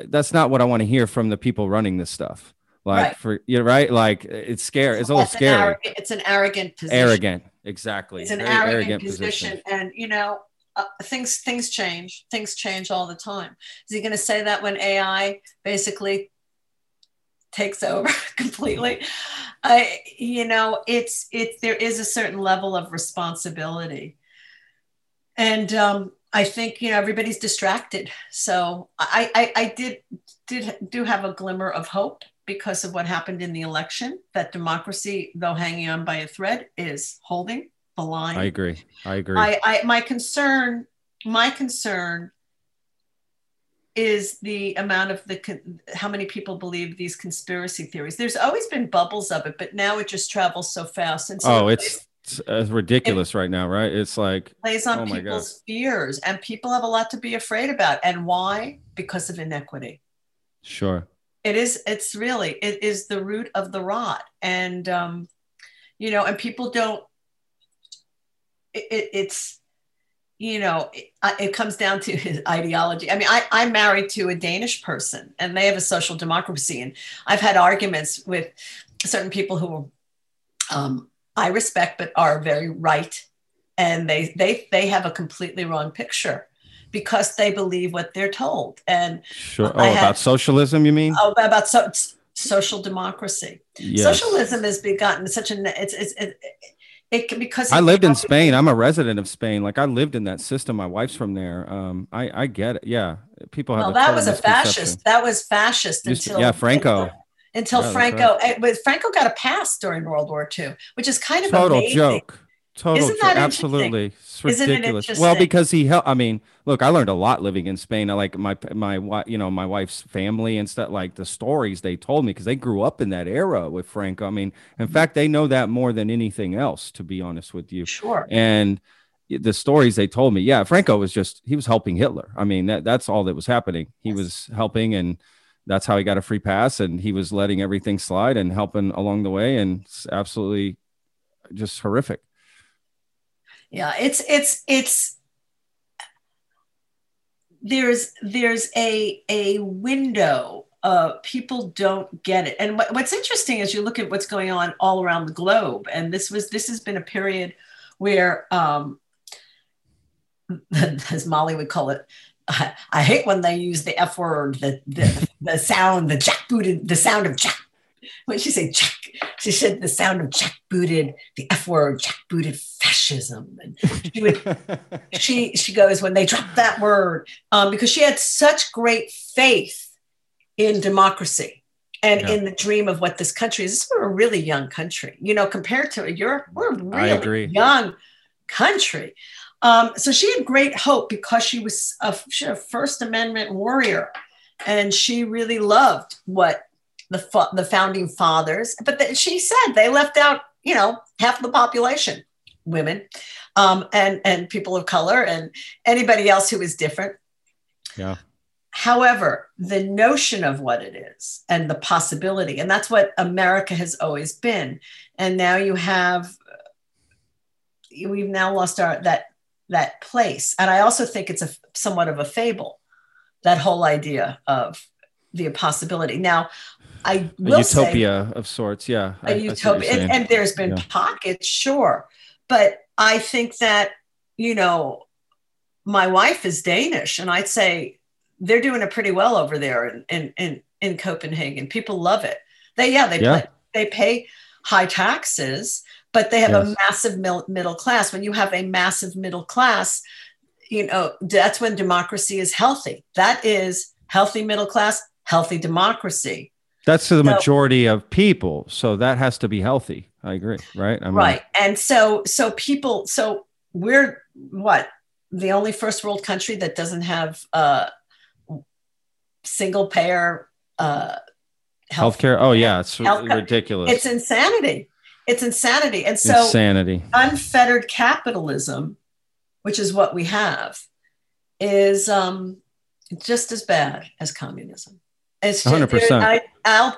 that's not what I want to hear from the people running this stuff. Like Right. for you know, right? Like it's scary. It's a little That's an scary. arrogant- it's an arrogant position Arrogant. Exactly. it's an Very arrogant, position. and you know uh, things things change things change all the time is he going to say that when ai basically takes over completely i you know it's it there is a certain level of responsibility and um i think you know everybody's distracted so i i, I did did do have a glimmer of hope because of what happened in the election that democracy though hanging on by a thread is holding the line I agree. I agree. I, I my concern my concern is the amount of the how many people believe these conspiracy theories there's always been bubbles of it but now it just travels so fast and so oh, it it's, it's ridiculous right now, right? It's like plays on oh people's fears and people have a lot to be afraid about and why because of inequity Sure. it is it's really it is the root of the rot and um you know, and people don't. It, it, it's, you know, it, it comes down to his ideology. I mean, I, I'm married to a Danish person, and they have a social democracy, and I've had arguments with certain people who um, I respect, but are very right, and they they they have a completely wrong picture because they believe what they're told. And sure. Oh, had, about socialism, you mean? Oh, about so, social democracy. Yes. Socialism has begotten such a it's it's it, it because I lived in Spain. I'm a resident of Spain. Like I lived in that system. My wife's from there. Um, I I get it. Yeah, people have. Well, that was a fascist. That was fascist until yeah, Franco. Until yeah, Franco, right. it, Franco got a pass during World War II, which is kind of total amazing. joke. Total Isn't that absolutely it's ridiculous. It well, because he helped. I mean, look, I learned a lot living in Spain. I like my my you know my wife's family and stuff. Like the stories they told me because they grew up in that era with Franco. I mean, in mm-hmm. fact, they know that more than anything else. To be honest with you, sure. And the stories they told me, yeah, Franco was just he was helping Hitler. I mean, that that's all that was happening. He yes. was helping and that's how he got a free pass and he was letting everything slide and helping along the way and it's absolutely just horrific. Yeah it's it's it's there's there's a a window uh, people don't get it. And what, what's interesting is you look at what's going on all around the globe and this was this has been a period where um, as molly would call it I, I hate when they use the f word the the, the sound the jackbooted the sound of jack When she said Jack. She said the sound of jackbooted, the F word, jackbooted fascism. And she would, she she goes when they dropped that word um, because she had such great faith in democracy and yeah. in the dream of what this country is. This is a really young country, you know, compared to Europe. We're a really young country. Um, so she had great hope because she was a, she a First Amendment warrior, and she really loved what the the founding fathers, but the, she said they left out you know half the population, women, um, and and people of color and anybody else who is different. Yeah. However, the notion of what it is and the possibility, and that's what America has always been. And now you have, we've now lost our that that place. And I also think it's a somewhat of a fable, that whole idea of the possibility. Now, I will a utopia say, of sorts. Yeah. A I, utopia. And, and, there's been yeah. pockets, sure. But I think that, you know, my wife is Danish, and I'd say they're doing it pretty well over there in, in, in, in Copenhagen. People love it. They, yeah, they, yeah. Play, they pay high taxes, but they have yes. a massive middle class. When you have a massive middle class, you know, that's when democracy is healthy. That is healthy middle class, healthy democracy. That's the so, majority of people. So that has to be healthy. I agree. Right. I mean, right. And so, so people, so we're what? The only first world country that doesn't have a single payer uh, health healthcare. Oh, yeah. It's ridiculous. It's insanity. It's insanity. And so, insanity. Unfettered capitalism, which is what we have, is um, just as bad as communism. It's just 100%.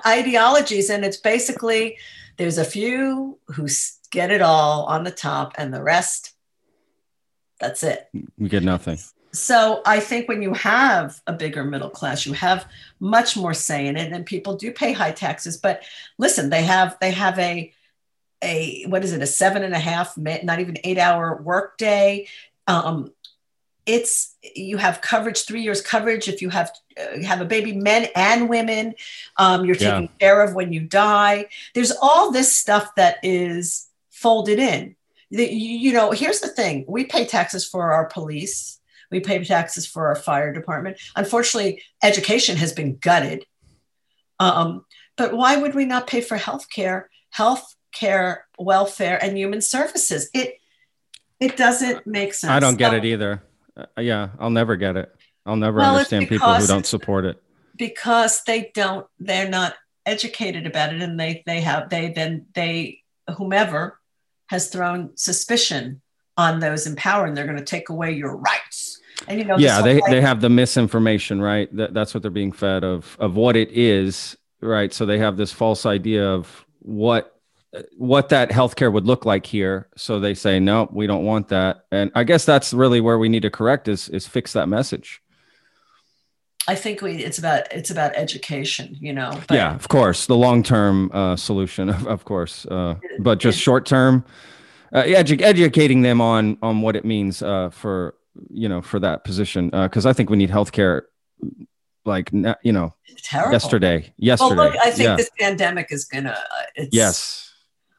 ideologies, and it's basically there's a few who get it all on the top, and the rest, that's it. We get nothing. So I think when you have a bigger middle class, you have much more say in it, and people do pay high taxes. But listen, they have they have a a what is it a seven and a half not even eight hour workday. Um, it's you have coverage three years coverage. If you have uh, have a baby men and women um, you're taking yeah. care of when you die. There's all this stuff that is folded in. The, you know here's the thing. We pay taxes for our police. We pay taxes for our fire department. Unfortunately education has been gutted. Um, but why would we not pay for health care health care welfare and human services it it doesn't make sense i don't get so, it either uh, yeah, I'll never get it. I'll never well, understand people who don't support it because they don't. They're not educated about it, and they they have they then they whomever has thrown suspicion on those in power, and they're going to take away your rights. And you know, yeah, they they have the misinformation, right? That that's what they're being fed of of what it is, right? So they have this false idea of what what that healthcare would look like here. So they say, no, we don't want that. And I guess that's really where we need to correct is is fix that message. I think we it's about it's about education, you know. but- yeah, of course, the long term uh, solution, of, of course, uh, but just short term, uh, edu- educating them on on what it means uh, for you know for that position because I think we need healthcare like you know Terrible. yesterday. Yesterday, Well, look, I think yeah. this pandemic is gonna. uh, It's, yes,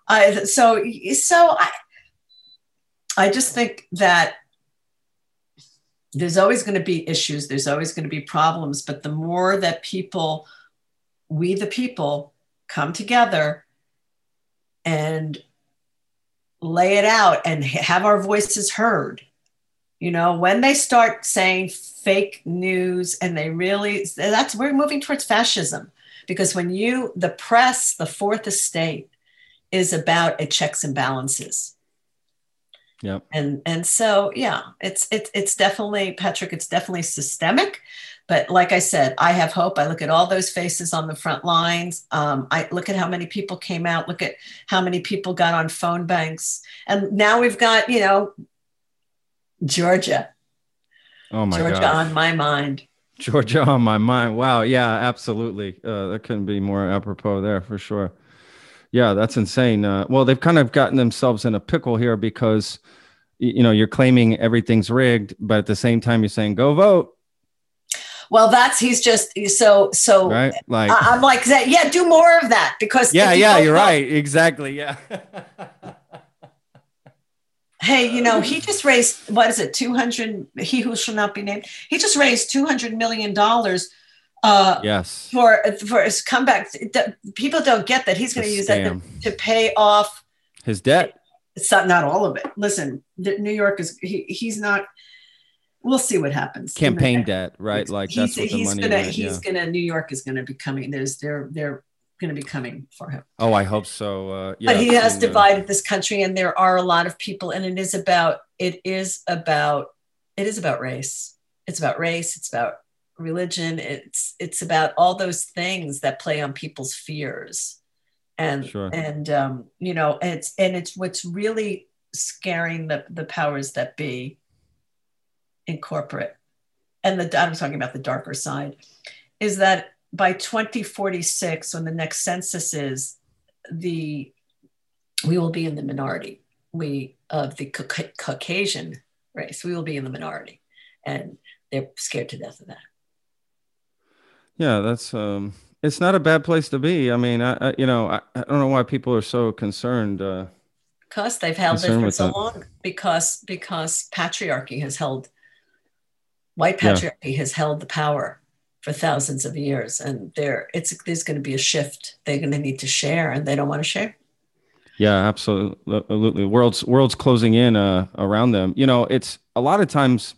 I so so I I just think that there's always going to be issues. There's always going to be problems. But the more that people, we the people, come together and lay it out and have our voices heard. You know, when they start saying fake news and they really, that's, we're moving towards fascism. Because when you, the press, the fourth estate is about a checks and balances. Yeah. And, and so, yeah, it's, it's, it's definitely, Patrick, it's definitely systemic. But like I said, I have hope. I look at all those faces on the front lines. Um, I look at how many people came out. Look at how many people got on phone banks. And now we've got, you know, Georgia. Oh my Georgia god, on my mind. Georgia on my mind. Wow, yeah, absolutely. Uh, that couldn't be more apropos there for sure. Yeah, that's insane. Uh, well, they've kind of gotten themselves in a pickle here because you know you're claiming everything's rigged, but at the same time you're saying go vote, Well, that's he's just so so. right? Like, I, am like, that. yeah, do more of that because yeah, you yeah, you're vote- right. Exactly. Yeah. Hey, you know, he just raised what is it, two hundred? He who shall not be named. He just raised two hundred million dollars. Uh, yes. for for his comeback. The- People don't get that he's going to use that scam. to, to pay off. His debt. It's not, not all of it. Listen, the- New York is he, he's not. We'll see what happens. Campaign debt, right? Like He's, that's what the he's money. gonna went, he's yeah. gonna New York is gonna be coming. There's they're they're gonna be coming for him. Oh, I hope so. Uh, yeah, but he has seen, uh, divided this country, and there are a lot of people, and it is about it is about it is about race. It's about race. It's about religion. It's it's about all those things that play on people's fears, and Sure. and um, you know, it's and it's what's really scaring the the powers that be in corporate, and the I'm talking about the darker side, is that by 2046, when the next census is, the we will be in the minority. We of the Cauca- Caucasian race, we will be in the minority, and they're scared to death of that. Yeah, that's um it's not a bad place to be. I mean, I, I you know, I, I don't know why people are so concerned. Uh Because they've held it for so that. long. Because because patriarchy has held white Yeah. patriarchy has held the power for thousands of years, and there it's there's going to be a shift. They're going to need to share, and they don't want to share. yeah, absolutely. Absolutely. World's world's closing in uh around them. You know, it's a lot of times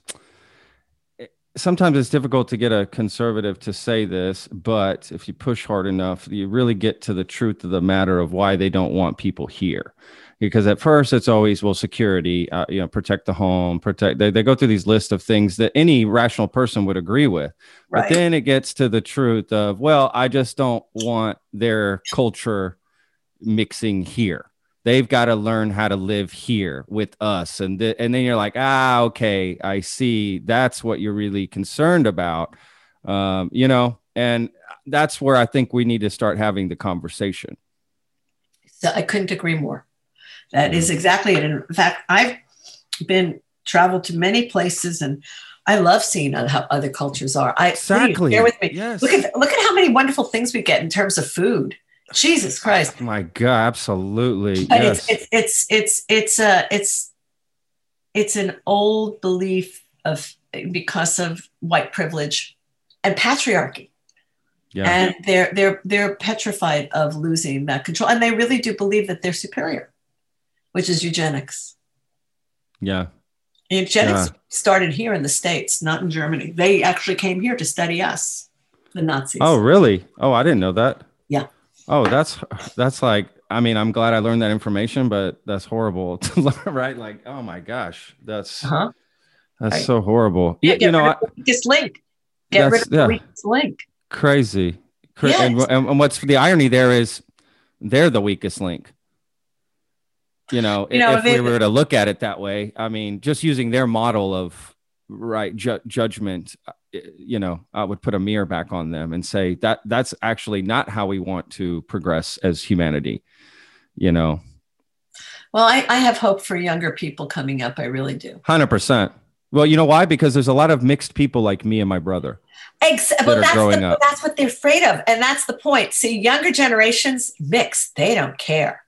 sometimes it's difficult to get a conservative to say this, but if you push hard enough, you really get to the truth of the matter of why they don't want people here. Because at first it's always well security, uh, you know, protect the home, protect. They, they go through these lists of things that any rational person would agree with, but then it gets to the truth of well, I just don't want their culture mixing here. They've got to learn how to live here with us, and th- and then you're like, ah, okay, I see. That's what you're really concerned about, um, you know. And that's where I think we need to start having the conversation. So I couldn't agree more. That is exactly it. In fact, I've been traveled to many places and I love seeing how other cultures are. I please, Exactly. bear with me. Yes. Look at look at how many wonderful things we get in terms of food. Jesus Christ. My God, absolutely. But yes. it's it's it's it's it's uh it's it's an old belief of because of white privilege and patriarchy. yeah. And they're they're they're petrified of losing that control. And they really do believe that they're superior, which is eugenics. yeah. Eugenics Yeah. started here in the States, not in Germany. They actually came here to study us, the Nazis. Oh, really? Oh, I didn't know that. Oh, that's that's like. I mean, I'm glad I learned that information, but that's horrible to learn, right? Like, oh my gosh, that's Uh-huh. that's Right. so horrible. Yeah, you, know, rid of the weakest link. Get rid of the yeah. weakest link. crazy. Cra- and, Yes. and and what's the irony there is they're the weakest link. you know, You know, if they- we were to look at it that way, I mean, just using their model of right ju- judgment, you know, I would put a mirror back on them and say that that's actually not how we want to progress as humanity. You know, Well, I, I have hope for younger people coming up. I really do. hundred percent. Well, you know why? Because there's a lot of mixed people like me and my brother. Ex- that well, are that's, growing the, up. that's what they're afraid of. And that's the point. See, younger generations mix. They don't care.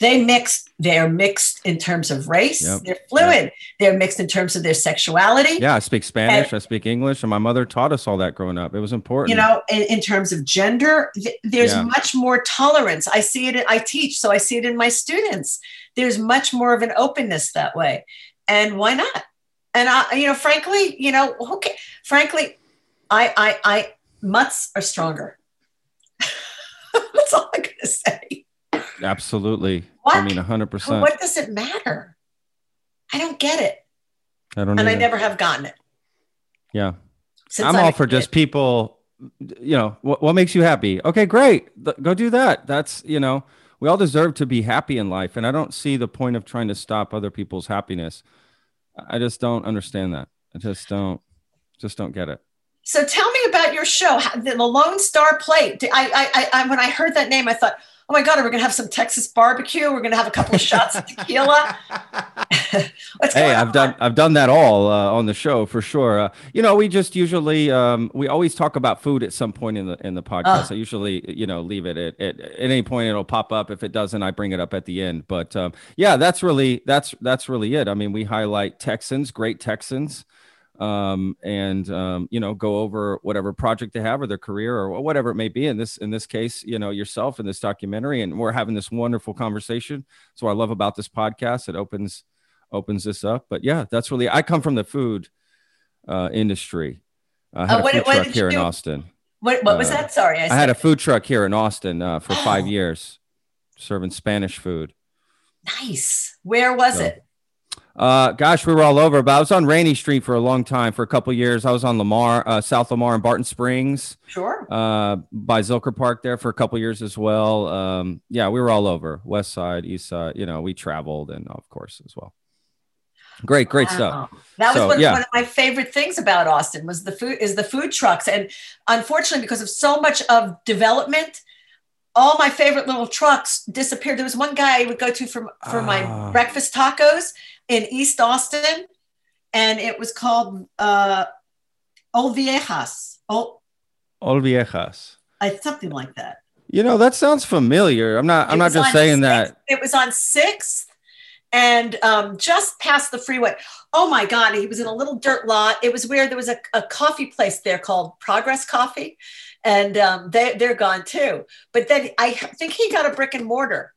They mix. They're mixed in terms of race. Yep. They're fluid. They're mixed in terms of their sexuality. Yeah, I speak Spanish, I speak English, and my mother taught us all that growing up. It was important. You know, in, in terms of gender, th- there's Yeah. much more tolerance. I see it. I teach, so I see it in my students. There's much more of an openness that way, and why not? And I, you know, frankly, you know, okay, frankly, I, I, I, mutts are stronger. That's all I'm gonna say. Absolutely. What? I mean, hundred percent. What does it matter? I don't get it, I don't. and I never have gotten it. Yeah. Since I'm all for just people, you know, what, what makes you happy? Okay, great. Go do that. That's, you know, we all deserve to be happy in life. And I don't see the point of trying to stop other people's happiness. I just don't understand that. I just don't, just don't get it. So tell me about your show, the Lone Star Plate. I, I, I, when I heard that name, I thought, oh my god, are we gonna have some Texas barbecue? We're gonna have a couple of shots of tequila. Hey, I've done I've done that all uh, on the show for sure. Uh, you know, we just usually um, we always talk about food at some point in the in the podcast. Ah. I usually you know leave it at, at at any point it'll pop up. If it doesn't, I bring it up at the end. But um, yeah, that's really that's that's really it. I mean, we highlight Texans, great Texans, um, and um, you know go over whatever project they have or their career or whatever it may be. In this in this case, you know yourself in this documentary, and we're having this wonderful conversation. So I love about this podcast. It opens opens this up. But yeah, that's really I come from the food uh, industry. I had Uh, a what- food what truck here in? Austin. What, what was Uh, that? Sorry, I, I had a food truck here in Austin uh, for five years, serving Spanish food. nice. Where was So- it? Uh, gosh, we were all over. But I was on Rainy Street for a long time, for a couple years. I was on Lamar, uh, South Lamar, and Barton Springs. Sure. Uh, by Zilker Park there for a couple years as well. Um, yeah, we were all over, West Side, East Side. You know, we traveled, and of course as well. Great, great Wow. stuff. That was So, one, yeah. one of my favorite things about Austin was the food is the food trucks. And unfortunately, because of so much of development, all my favorite little trucks disappeared. There was one guy I would go to for, for Ah. my breakfast tacos in East Austin, and it was called uh, Old Viejas. Oh, Ol Viejas. I, something like that. You know, that sounds familiar. I'm not. I'm not just saying Sixth- that. It was on Sixth and um, just past the freeway. Oh my God, he was in a little dirt lot. It was where there was a, a coffee place there called Progress Coffee, and um, they, they're gone too. But then I think he got a brick and mortar.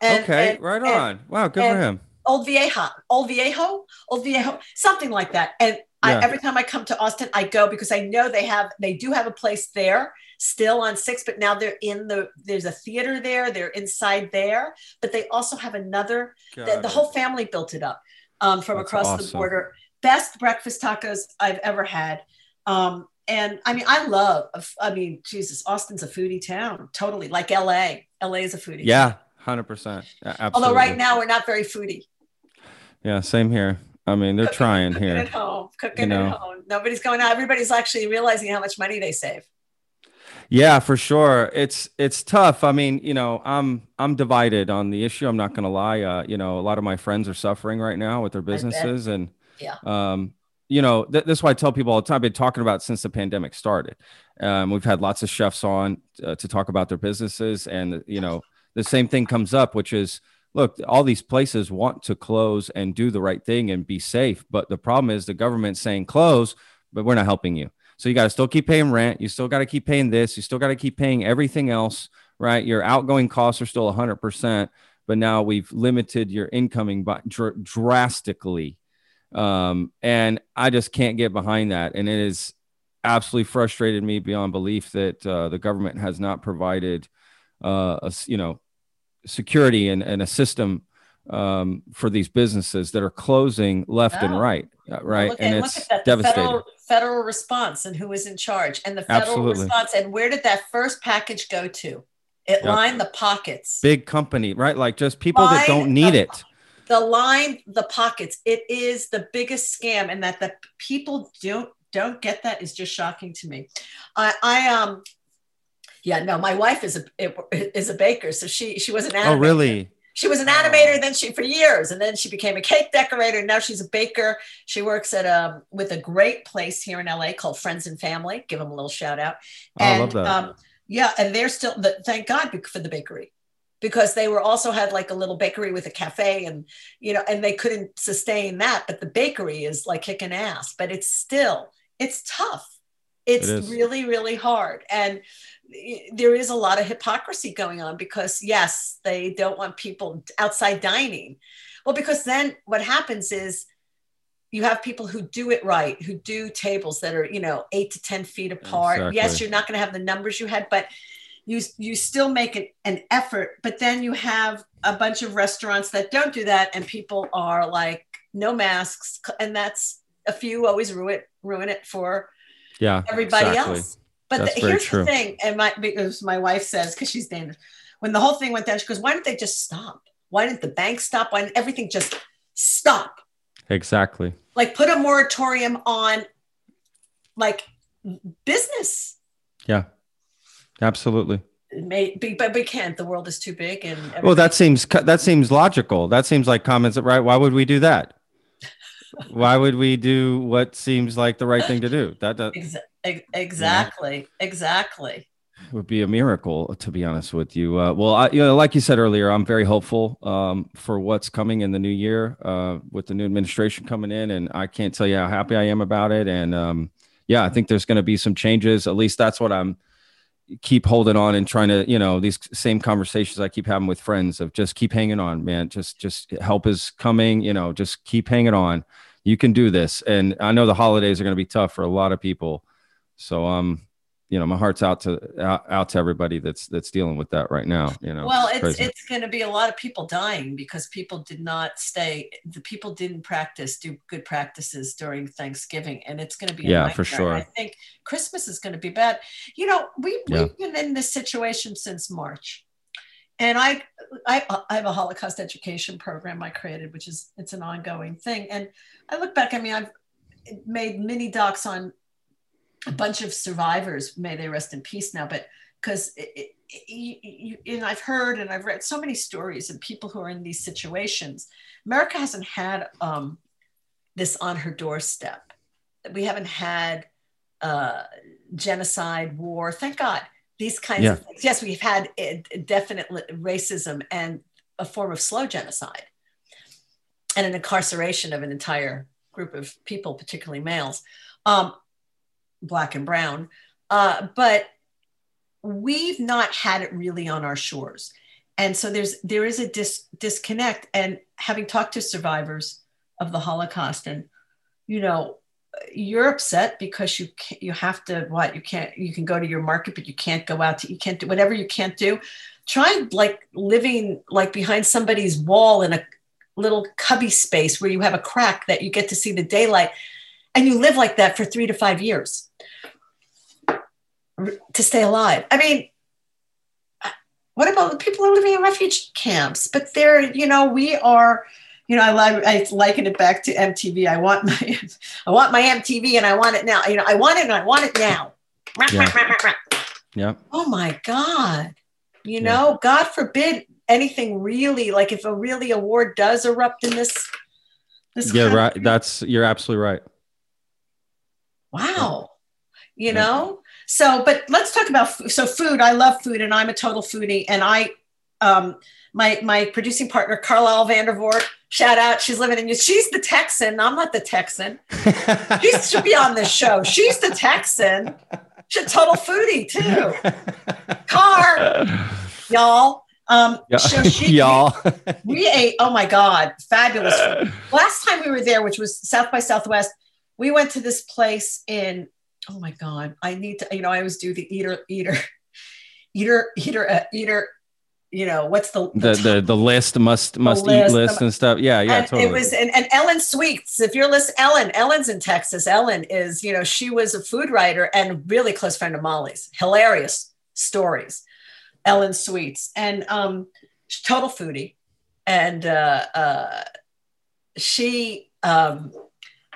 And- okay, and- right and- on. Wow, good for him. Old Vieja, Old Viejo, Old Viejo, something like that. And I, every time I come to Austin, I go because I know they have, they do have a place there still on six, but now they're in the, there's a theater there, they're inside there, but they also have another, the, the whole family built it up um, from That's across the border. Best breakfast tacos I've ever had. Um, and I mean, I love, I mean, Jesus, Austin's a foodie town, totally like LA. LA is a foodie. Yeah, hundred percent. Absolutely. Although right now we're not very foodie. Yeah, same here. I mean, they're trying cooking here. at home, cooking you at home. Nobody's going out. Everybody's actually realizing how much money they save. Yeah, for sure. It's it's tough. I mean, you know, I'm I'm divided on the issue. I'm not going to lie. Uh, you know, a lot of my friends are suffering right now with their businesses, and Yeah. um, you know, th- that's why I tell people all the time. I've been talking about since the pandemic started. Um, we've had lots of chefs on uh, to talk about their businesses, and you know, the same thing comes up, which is, look, all these places want to close and do the right thing and be safe, but the problem is the government's saying close, but we're not helping you. So you got to still keep paying rent. You still got to keep paying this. You still got to keep paying everything else, right? Your outgoing costs are still 100%, but now we've limited your incoming by dr- drastically. Um, and I just can't get behind that. And it has absolutely frustrated me beyond belief that uh, the government has not provided, uh, a, you know, security and, and a system um, for these businesses that are closing left and No. right, uh, right? Look and at, it's that. Devastating. federal, federal response and who is in charge and the federal Absolutely. response and where did that first package go to? It Yep. lined the pockets. Big company, right? Like just people that don't need the- it. The line the pockets. It is the biggest scam, and that the people don't don't get that is just shocking to me. I, I um, yeah, no, my wife is a is a baker, so she she was an Oh, animator. really? She was an animator, then she for years, and then she became a cake decorator. Now she's a baker. She works at um with a great place here in LA called Friends and Family. Give them a little shout out. Oh, I love that. um, yeah, and they're still. The, thank God for the bakery, because they were also had like a little bakery with a cafe, and you know, and they couldn't sustain that. But the bakery is like kicking ass. But it's still it's tough. It's It really really hard, and there is a lot of hypocrisy going on because yes, they don't want people outside dining. Well, because then what happens is you have people who do it right, who do tables that are, you know, eight to 10 feet apart. Yes, you're not going to have the numbers you had, but you, you still make an, an effort. But then you have a bunch of restaurants that don't do that, and people are like, no masks. And that's a few always ruin, ruin it for Yeah. everybody exactly. else. But the, here's true. the thing, and my because my wife says because she's Danish, when the whole thing went down, she goes, "Why didn't they just stop? Why didn't the bank stop? Why didn't everything just stop? Exactly. Like put a moratorium on like business." Yeah. Absolutely. May be, but we can't. The world is too big, and Well, that seems that seems logical. That seems like comments right. Why would we do that? Why would we do what seems like the right thing to do? That, that Exa- ex- exactly, exactly. would be a miracle, to be honest with you. Uh, well, I, you know, like you said earlier, I'm very hopeful um, for what's coming in the new year uh, with the new administration coming in, and I can't tell you how happy I am about it. And um, yeah, I think there's going to be some changes. At least that's what I'm keep holding on and trying to, you know, these same conversations I keep having with friends of just keep hanging on, man. Just, just help is coming. You know, just keep hanging on. You can do this. And I know the holidays are going to be tough for a lot of people. So, um, you know, my heart's out to out, out to everybody that's that's dealing with that right now. You know, well, it's crazy. it's going to be a lot of people dying because people did not stay. The people didn't practice do good practices during Thanksgiving, and it's going to be Yeah, for sure. I think Christmas is going to be bad. You know, we Yeah. we've been in this situation since March, and I I I have a Holocaust education program I created, which is it's an ongoing thing, and I look back. I mean, I've made mini docs on a bunch of survivors may they rest in peace now but because and i've heard and i've read so many stories of people who are in these situations. America hasn't had um, this on her doorstep. We haven't had uh, genocide war. Thank god these kinds Yeah. of things. Yes we've had uh, definite racism and a form of slow genocide and an incarceration of an entire group of people particularly males. Um, black and brown. Uh, but we've not had it really on our shores. And so there's there is a dis- disconnect. And having talked to survivors of the Holocaust, and you know, you're upset because you can't, you have to what you can't you can go to your market, but you can't go out to you can't do whatever you can't do. Try like living like behind somebody's wall in a little cubby space where you have a crack that you get to see the daylight, and you live like that for three to five years to stay alive. I mean, what about the people who are living in refugee camps? But they're, you know, we are, you know, I, li- I liken it back to MTV. I want my, I want my MTV, and I want it now. You know, I want it, and I want it now. Yeah. yeah. Oh my God! You know, God forbid anything really like if a really a war does erupt in this. This Yeah, country, right. That's you're absolutely right. Wow. You know? So but let's talk about so food i love food and i'm a total foodie and i um my my producing partner carlisle vandervoort shout out she's living in she's the texan i'm not the texan. She should be on this show. She's the texan. She's a total foodie too. Car y'all. Um Yeah. so she, Y'all. we ate oh my god fabulous food. last time we were there which was south by southwest we went to this place in oh my god i need to you know i always do the eater eater eater eater uh, eater you know what's the, the the the list must must list, eat list the- and stuff. Yeah, yeah, totally. it was and, and ellen sweets if you're listening ellen ellen's in texas. Ellen is you know she was a food writer and really close friend of molly's. Hilarious stories. Ellen Sweets, and um, total foodie, and uh, uh, she um,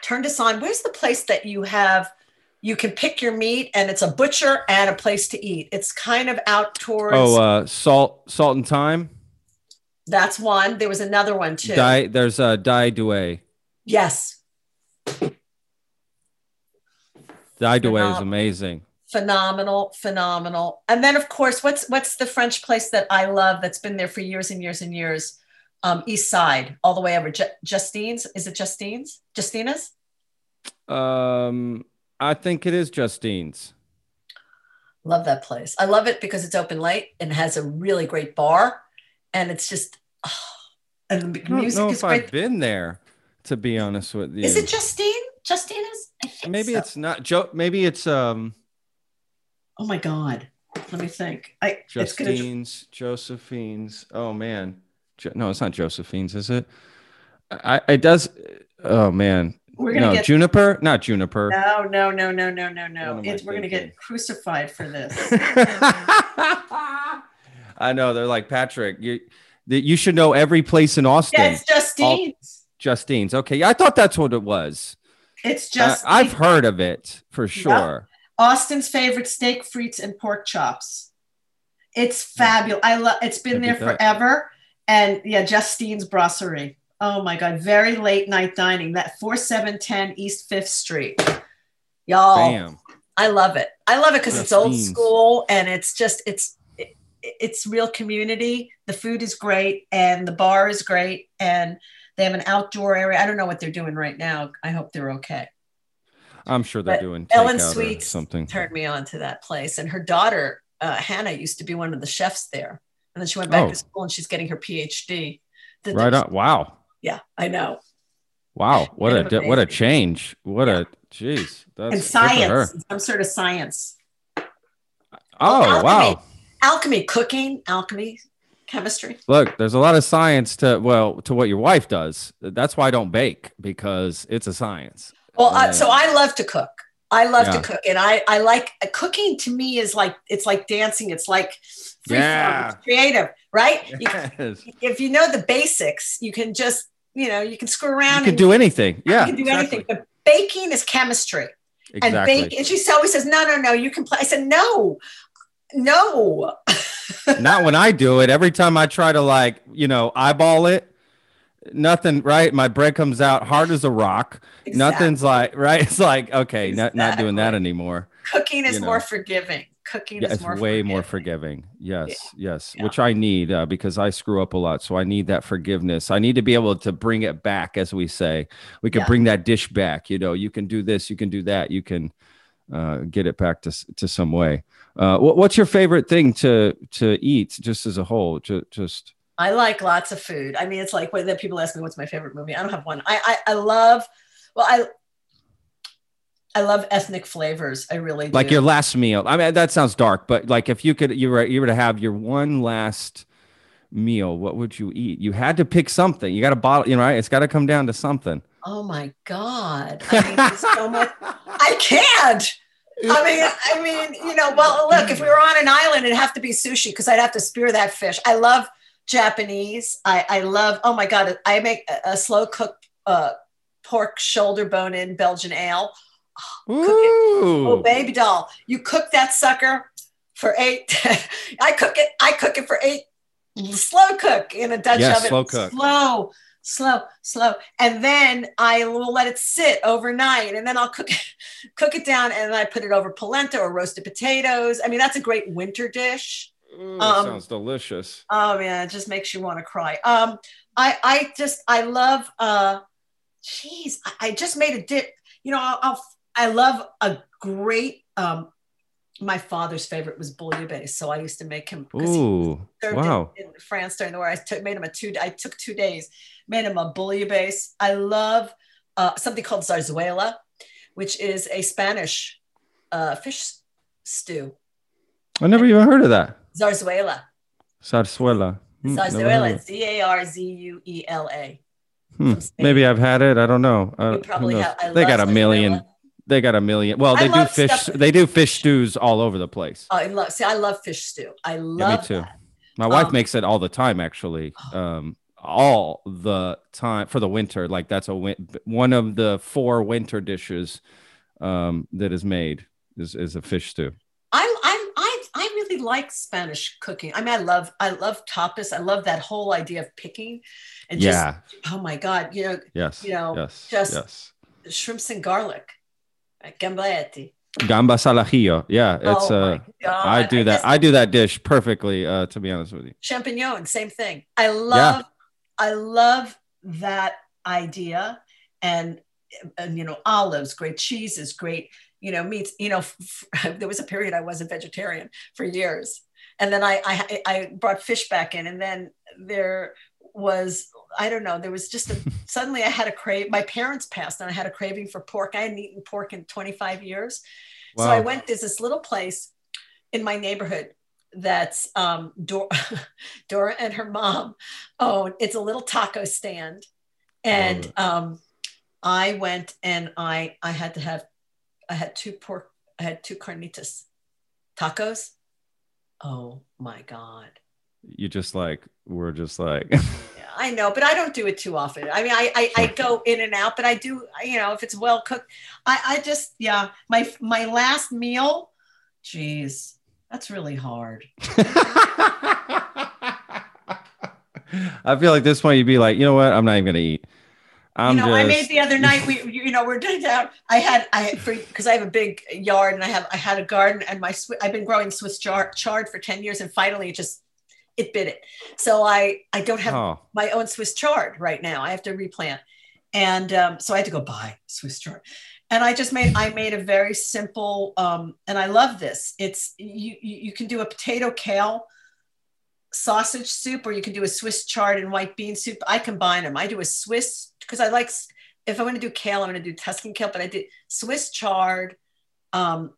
turned us on. Where's the place that you have? You can pick your meat, and it's a butcher and a place to eat. It's kind of out towards. Oh, uh, salt, salt and time. that's one. There was another one too. Die. There's a uh, Dai Due. yes, Dai Due is amazing. phenomenal, phenomenal. And then, of course, what's what's the French place that I love that's been there for years and years and years? Um, East Side, all the way over. Ju- Justine's. Is it Justine's? Justina's? Um, I think it is Justine's. Love that place. I love it because it's open late and has a really great bar, and it's just. oh, and the I don't music know is if I've been there. To be honest with you, Is it Justine? Justina's? Maybe so. it's not Joe. Maybe it's um Oh my God. Let me think. I it's gonna Justine's, Josephine's. Oh man, no, it's not Josephine's, is it? I it does. Oh man, We're gonna no get- Juniper, not Juniper. No, no, no, no, no, no, no. What am I It's, we're gonna get crucified for this. I know they're like Patrick. You that you should know every place in Austin. yeah, it's Justine's. Justine's. Okay, I thought that's what it was. It's Uh, just I've heard of it for sure. Austin's favorite steak frites and pork chops. It's fabulous. I love. It's been there forever. And yeah, Justine's Brasserie. Oh my God, very late night dining. That four seven ten East Fifth Street. Y'all, Bam. I love it. I love it because it's old school and it's just it's it, it's real community. The food is great and the bar is great and they have an outdoor area. I don't know what they're doing right now. I hope they're okay. I'm sure they're But doing Ellen Sweet something. turned me on to that place. And her daughter, uh, Hannah, used to be one of the chefs there. And then she went back Oh. to school and she's getting her PhD. The- Right on. Wow. Yeah, I know. Wow. What a Kind of di- what a change. What a jeez. That's and good for her. science, some sort of science. Oh, alchemy. wow. Alchemy, cooking, alchemy, chemistry. Look, there's a lot of science to well to what your wife does. That's why I don't bake because it's a science. Well, uh, Yeah. so I love to cook. I love Yeah. to cook, and I I like uh, cooking. To me, is like it's like dancing. It's like form, Yeah. it's creative, right? You- Yes. if you know the basics, you can just you know you can screw around. You can and do anything. Yeah. you can do exactly. anything. But baking is chemistry, and Exactly. bake. And she always says, "No, no, no, you can play." I said, "No, no." Not when I do it. Every time I try to like, you know, eyeball it, nothing, right? My bread comes out hard as a rock. Nothing's like, right? It's like, okay, not, not doing that anymore. Cooking is You know. more forgiving. Cooking Yeah, is more way forgiving. more forgiving. Yes, yes, which I need uh, because I screw up a lot. So I need that forgiveness. I need to be able to bring it back, as we say. We can Yeah. bring that dish back. You know, you can do this, you can do that, you can uh, get it back to to some way. Uh, what, what's your favorite thing to to eat, just as a whole? Just, just I like lots of food. I mean, it's like when people ask me what's my favorite movie. I don't have one. I I, I love. Well, I I love ethnic flavors. I really do. like your last meal. I mean, that sounds dark, but like if you could, you were you were to have your one last meal, what would you eat? You had to pick something. You got to bottle, you know, right? It's got to come down to something. Oh my god! I mean, so much. I can't. I mean, I mean, you know. Well, look, if we were on an island, it'd have to be sushi because I'd have to spear that fish. I love Japanese. I I love. Oh my god! I make a, a slow cooked uh, pork shoulder bone in Belgian ale. Oh, baby doll, you cook that sucker for eight. I cook it. I cook it for eight. Slow cook in a Dutch Yeah, oven. slow cook. Slow, slow, slow, and then I will let it sit overnight, and then I'll cook it, cook it down, and then I put it over polenta or roasted potatoes. I mean, that's a great winter dish. Ooh, Um, sounds delicious. Oh man, it just makes you want to cry. Um, I I just I love uh, jeez, I, I just made a dip. You know, I'll, I'll I love a great um. My father's favorite was bouillabaisse, so I used to make him. Ooh, wow. in, in France during the war. I took made him a two. I took two days, made him a bouillabaisse. I love uh, something called zarzuela, which is a Spanish uh, fish stew. I never even heard of that. Zarzuela. Zarzuela. Hmm, Zarzuela. Z A R Z U E L A. Hmm, Maybe I've had it. I don't know. Uh, probably have- I they got a million. zarzuela. They got a million. Well, I they do fish. stuff- They do fish stews all over the place. I love. See, I love fish stew. I Yeah, love. me too. that. My wife Um, makes it all the time, actually. Um, all the time for the winter. Like that's a win- one of the four winter dishes um, that is made is, is a fish stew. I, I, I, I really like Spanish cooking. I mean, I love, I love tapas. I love that whole idea of picking, and just, Yeah. oh my god, you know, Yes. you know, yes. just yes. shrimps and garlic, gambaetti. Gambas al. Yeah, it's Oh uh, I do I that. I do that dish perfectly. Uh, to be honest with you. champignon same thing i love i love that idea and, and you know olives great cheeses great you know meats you know f- f- there was a period i wasn't vegetarian for years and then I, I i brought fish back in and then there was i don't know there was just a suddenly i had a crave my parents passed and i had a craving for pork i hadn't eaten pork in 25 years so i went there's this little place in my neighborhood that's um Dora, Dora and her mom own. It's a little taco stand. And um I went and I I had to have I had two pork I had two carnitas tacos. Oh my god. You just like we're just like I know, but I don't do it too often. I mean, I I, I go in and out, but I do. You know, if it's well cooked, I I just yeah. My my last meal, geez, that's really hard. I feel like this point you'd be like, you know what? I'm not even gonna eat. I'm you know, just I made the other night. We, you know, we're doing down. I had, I had, because I have a big yard and I have, I had a garden and my, I've been growing Swiss chard, chard for ten years, and finally it just, it bit it. So I, I don't have Oh. my own Swiss chard right now. I have to replant, and um, so I had to go buy Swiss chard. And I just made, I made a very simple, um, and I love this. It's you, you can do a potato kale sausage soup or you can do a Swiss chard and white bean soup. I combine them. I do a Swiss because I like if I'm going to do kale, I'm going to do Tuscan kale, but I did Swiss chard, um,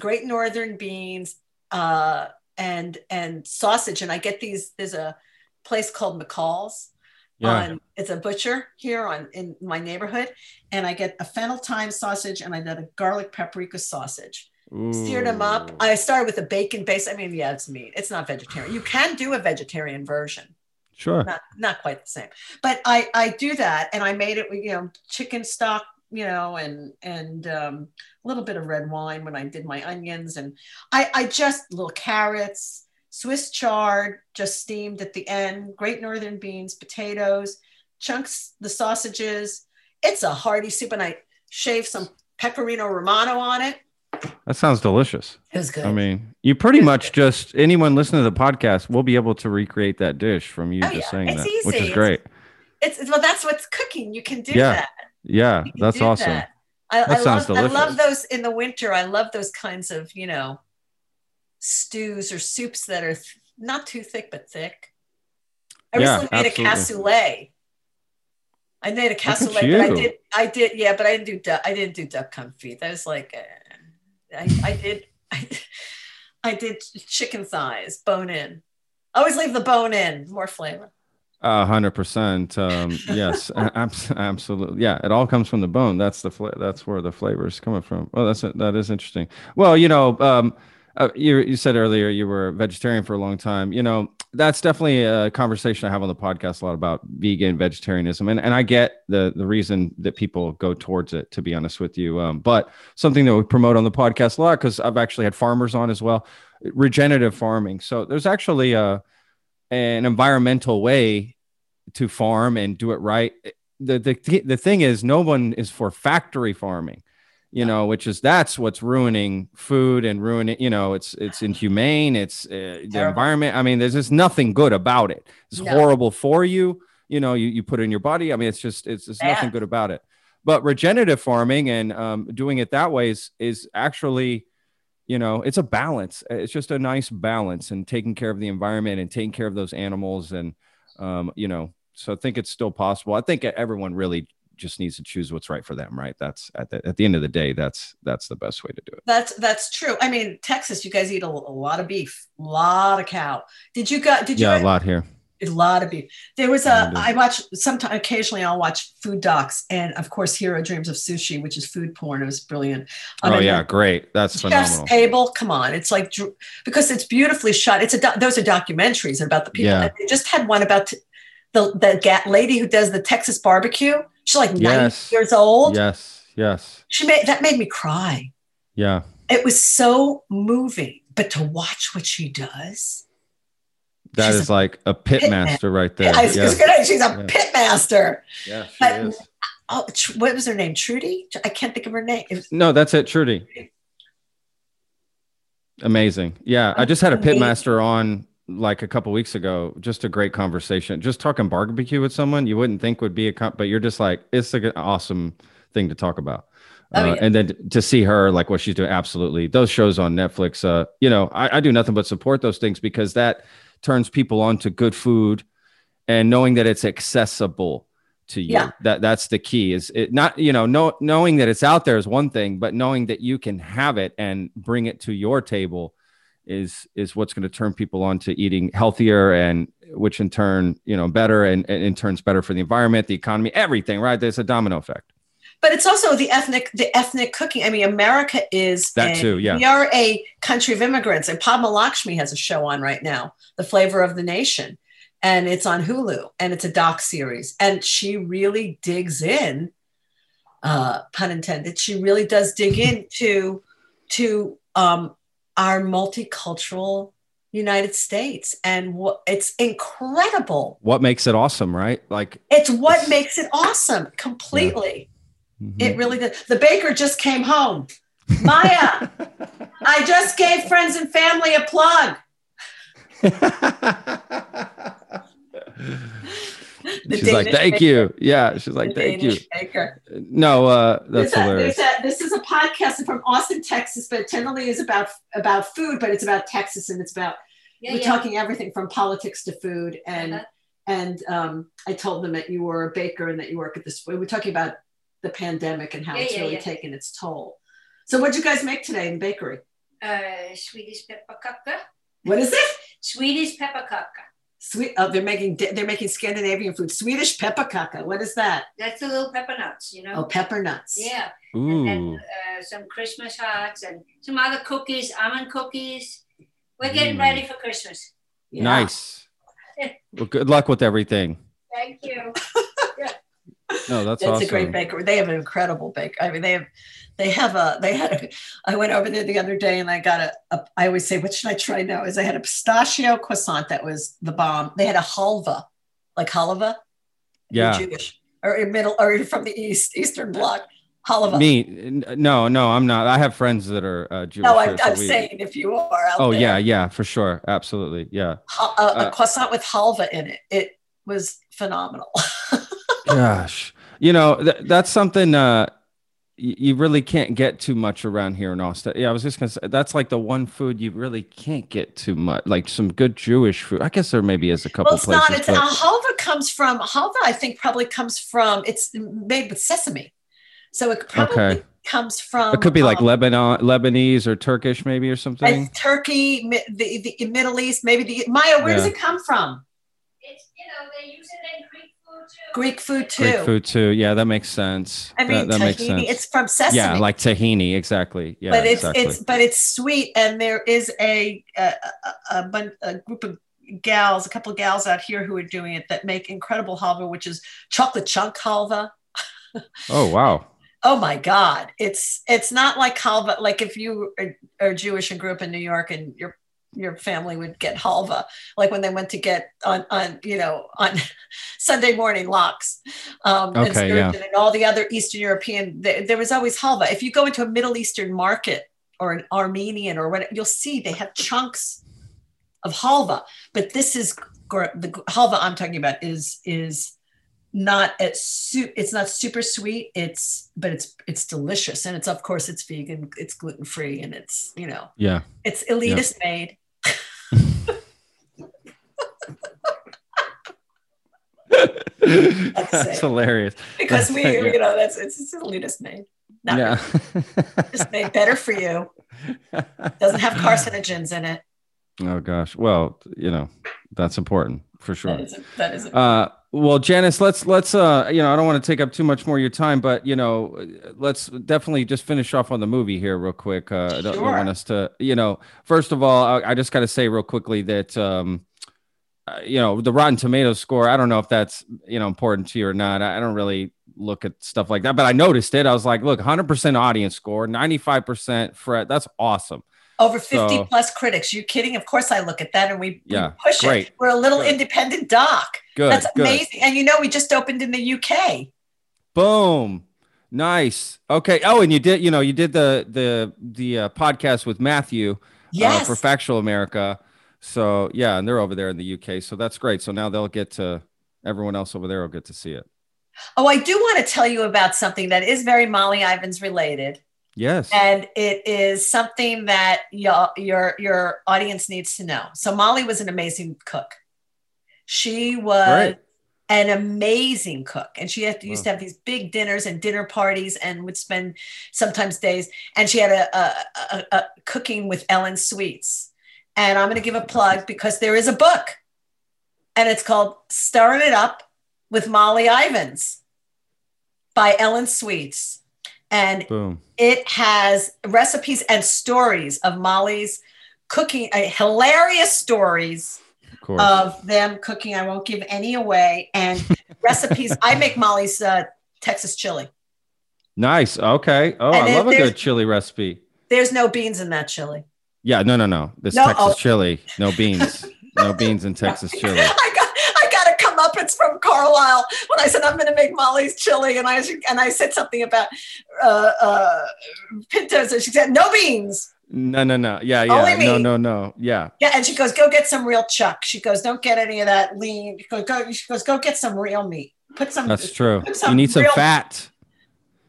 Great Northern beans, uh, and and sausage. And I get these. There's a place called McCall's. Yeah. On, it's a butcher here on in my neighborhood, and I get a fennel thyme sausage and I get a garlic paprika sausage seared them up. I started with a bacon base. I mean, yeah, it's meat. It's not vegetarian. You can do a vegetarian version. Sure. Not not quite the same. But I I do that and I made it with, you know, chicken stock, you know, and and um, a little bit of red wine when I did my onions and I I just little carrots, Swiss chard, just steamed at the end, great northern beans, potatoes, chunks the sausages. It's a hearty soup and I shave some pecorino romano on it. That sounds delicious. It was good. I mean, you pretty much just anyone listening to the podcast will be able to recreate that dish from you just saying Oh, It's that, which is It's- great. It's well, that's what's cooking. You can do Yeah. that. Yeah, that's awesome. that. I, That I sounds love I love those in the winter. I love those kinds of, you know, stews or soups that are th- not too thick but thick. I Yeah, recently made absolutely. a cassoulet. I made a cassoulet, but I did I did yeah, but I didn't do duck, I didn't do duck confit. That was like uh, I, I did I, I did chicken thighs, bone in. Always leave the bone in, more flavor. A hundred percent. Um, yes, absolutely. Yeah, it all comes from the bone. That's the fla- that's where the flavor is coming from. Well, that's that is interesting. Well, you know, um, uh, you you said earlier you were a vegetarian for a long time. You know, that's definitely a conversation I have on the podcast a lot about vegan vegetarianism, and and I get the the reason that people go towards it. To be honest with you, um, but something that we promote on the podcast a lot because I've actually had farmers on as well, regenerative farming. So there's actually a an environmental way to farm and do it right. The, the the thing is, no one is for factory farming, you know, which is that's what's ruining food and ruining. You know, it's it's inhumane. It's uh, the environment. I mean, there's just nothing good about it. It's No. horrible for you. You know, you, you put it in your body. I mean, it's just it's there's nothing good about it. But regenerative farming and um, doing it that way is is actually you know it's a balance it's just a nice balance and taking care of the environment and taking care of those animals and um, you know so i think it's still possible i think everyone really just needs to choose what's right for them right that's at the, at the end of the day that's that's the best way to do it That's that's true. I mean, Texas, you guys eat a, a lot of beef, a lot of cow. Did you got? Did you? yeah a lot here A lot of beef. There was a. I watch sometimes. Occasionally, I'll watch food docs, and of course, Jiro Dreams of Sushi, which is food porn. It was brilliant. Oh yeah, great. That's Chef's phenomenal. Table. Come on, it's like because it's beautifully shot. It's a those are documentaries about the people. Yeah. They just had one about t- the the lady who does the Texas barbecue. She's like Yes. 90 years old. Yes. Yes. She made that made me cry. Yeah. It was so moving. But to watch what she does, That is like a pit pit master right there. I just gonna, she's a Yeah. pit master. Yeah, she But- is. Oh, Tr- what was her name? Trudy? I can't think of her name. Was- No, that's it, Trudy. Amazing. Yeah, I just had a pit master on like a couple weeks ago. Just a great conversation. Just talking barbecue with someone you wouldn't think would be a, com- but you're just like it's like an awesome thing to talk about. Oh, Uh, yeah. And then to see her like what she's doing, absolutely. Those shows on Netflix, uh, you know, I, I do nothing but support those things because that turns people on to good food and knowing that it's accessible to you Yeah. that that's the key is it not you know know, knowing that it's out there is one thing but knowing that you can have it and bring it to your table is is what's going to turn people on to eating healthier and which in turn you know better and, and in turns better for the environment the economy everything right there's a domino effect but it's also the ethnic, the ethnic cooking. I mean, America is That a- too, yeah. We are a country of immigrants, and Padma Lakshmi has a show on right now, "The Flavor of the Nation," and it's on Hulu, and it's a doc series, and she really digs in. Uh, pun intended. She really does dig into to um, our multicultural United States, and what it's incredible. what makes it awesome right like It's what makes it awesome completely. mhm. It really did. The baker just came home. Maya, I just gave friends and family a plug. The she's like thank baker. you yeah she's like The thank you baker. no uh that's There's hilarious there's a- this is a podcast from Austin, Texas, but it generally is about about food, but it's about Texas and it's about Yeah, we're yeah. talking everything from politics to food. And Uh-huh. and um, I told them that you were a baker and that you work at this. We were talking about the pandemic and how Yeah, it's yeah, really yeah. taken its toll. So what'd you guys make today in the bakery? Uh, Swedish pepparkaka. What is it? Swedish pepparkaka. Sweet. Oh, they're making they're making Scandinavian food. Swedish pepparkaka. What is that? That's the little pepper nuts, you know. Oh, pepper nuts. Yeah. Ooh. And uh, some Christmas hearts and some other cookies, almond cookies. We're getting Mm. ready for Christmas. nice well good luck with everything Thank you. no that's, That's awesome a great bakery. They have an incredible bake. I mean, they have, they have a, they had a, I went over there the other day and I got a, a I always say, what should I try now? Is I had a pistachio croissant that was the bomb. They had a halva, like halva. Yeah Jewish or in middle or from the East, Eastern Bloc. Halva. Me, no, no, I'm not. I have friends that are uh, Jewish. No, I'm, here, so saying if you are Oh there, yeah, yeah, for sure, absolutely, yeah. ha- a, a Uh, croissant with halva in it. It was phenomenal. Gosh, you know th- that's something uh, y- you really can't get too much around here in Austin. Yeah, I was just gonna say that's like the one food you really can't get too much, like some good Jewish food. I guess there maybe is a couple well, it's places. not. It's but- uh, halva comes from halva. I think probably comes from. It's made with sesame, so it probably Okay. comes from. it could be like um, Lebanon, Lebanese or Turkish, maybe or something. it's Turkey, mi- the, the Middle East, maybe the Maya. Where does it come from? It's, you know, they use it in Greek food too. Greek food too. Greek food too. Yeah, that makes sense. I mean, that, that makes tahini. sense. It's from sesame. yeah, like tahini, exactly. Yeah, but it's exactly. it's but it's sweet, and there is a a, a, a, a group of gals, a couple of gals out here who are doing it that make incredible halva, which is chocolate chunk halva. oh wow. Oh my God! It's it's not like halva. Like if you are, are Jewish and grew up in New York, and your your family would get halva, like when they went to get on on you know on Sunday morning lox, um, and, Okay, yeah. And all the other Eastern European. There, there was always halva. If you go into a Middle Eastern market or an Armenian or what, you'll see they have chunks of halva. But this is the halva I'm talking about is is not as su- it's not super sweet it's but it's it's delicious and it's of course it's vegan it's gluten free and it's you know Yeah. it's elitist made That's hilarious. because we Yeah. you know that's it's, it's elitist made not yeah. just made better for you doesn't have carcinogens in it oh gosh. Well, you know, that's important for sure. That is a, that is Uh, well, Janice, let's let's uh, you know, I don't want to take up too much more of your time, but you know, let's definitely just finish off on the movie here real quick. Uh, I don't, don't want us to, you know, first of all, I, I just got to say real quickly that um, uh, you know, the Rotten Tomatoes score. I don't know if that's you know important to you or not. I, I don't really look at stuff like that, but I noticed it. I was like, look, 100% audience score, 95% Fred. That's awesome. over 50 so- plus critics. You kidding? Of course I look at that and we, we Yeah, push great. it. We're a little independent doc. Good, That's good. amazing. And you know, we just opened in the UK. Boom. Nice. Okay. Oh, and you did, you know, you did the the the uh, podcast with Matthew uh, Yes. for Factual America. So yeah, and they're over there in the UK. So that's great. So now they'll get to everyone else over there will get to see it. Oh, I do want to tell you about something that is very Molly Ivins related. Yes. and it is something that your your your audience needs to know. So Molly was an amazing cook. She was Right. an amazing cook, and she had used to have these big dinners and dinner parties, and would spend sometimes days. And she had a, a, a, a cooking with Ellen Sweets. And I'm going to give a plug because there is a book, and it's called "Stirring It Up with Molly Ivins" by Ellen Sweets. And Boom. it has recipes and stories of Molly's cooking, uh, hilarious stories Of of them cooking. I won't give any away. And recipes. I make Molly's uh, Texas chili. nice. Okay. Oh, And I love a good chili recipe. There's no beans in that chili. Yeah. No, no, no. This No, Texas oh. chili. No beans. no beans in Texas chili. I got I got to come up. It's from Carlisle. When I said I'm going to make Molly's chili, and I and I said something about uh, uh, pintos, and she said no beans. No, no, no. Yeah, Only yeah. No, no, no. Yeah. Yeah, and she goes, "Go get some real chuck." She goes, "Don't get any of that lean." She goes, "Go." She goes, "Go get some real meat. Put some." That's true. put You need some fat.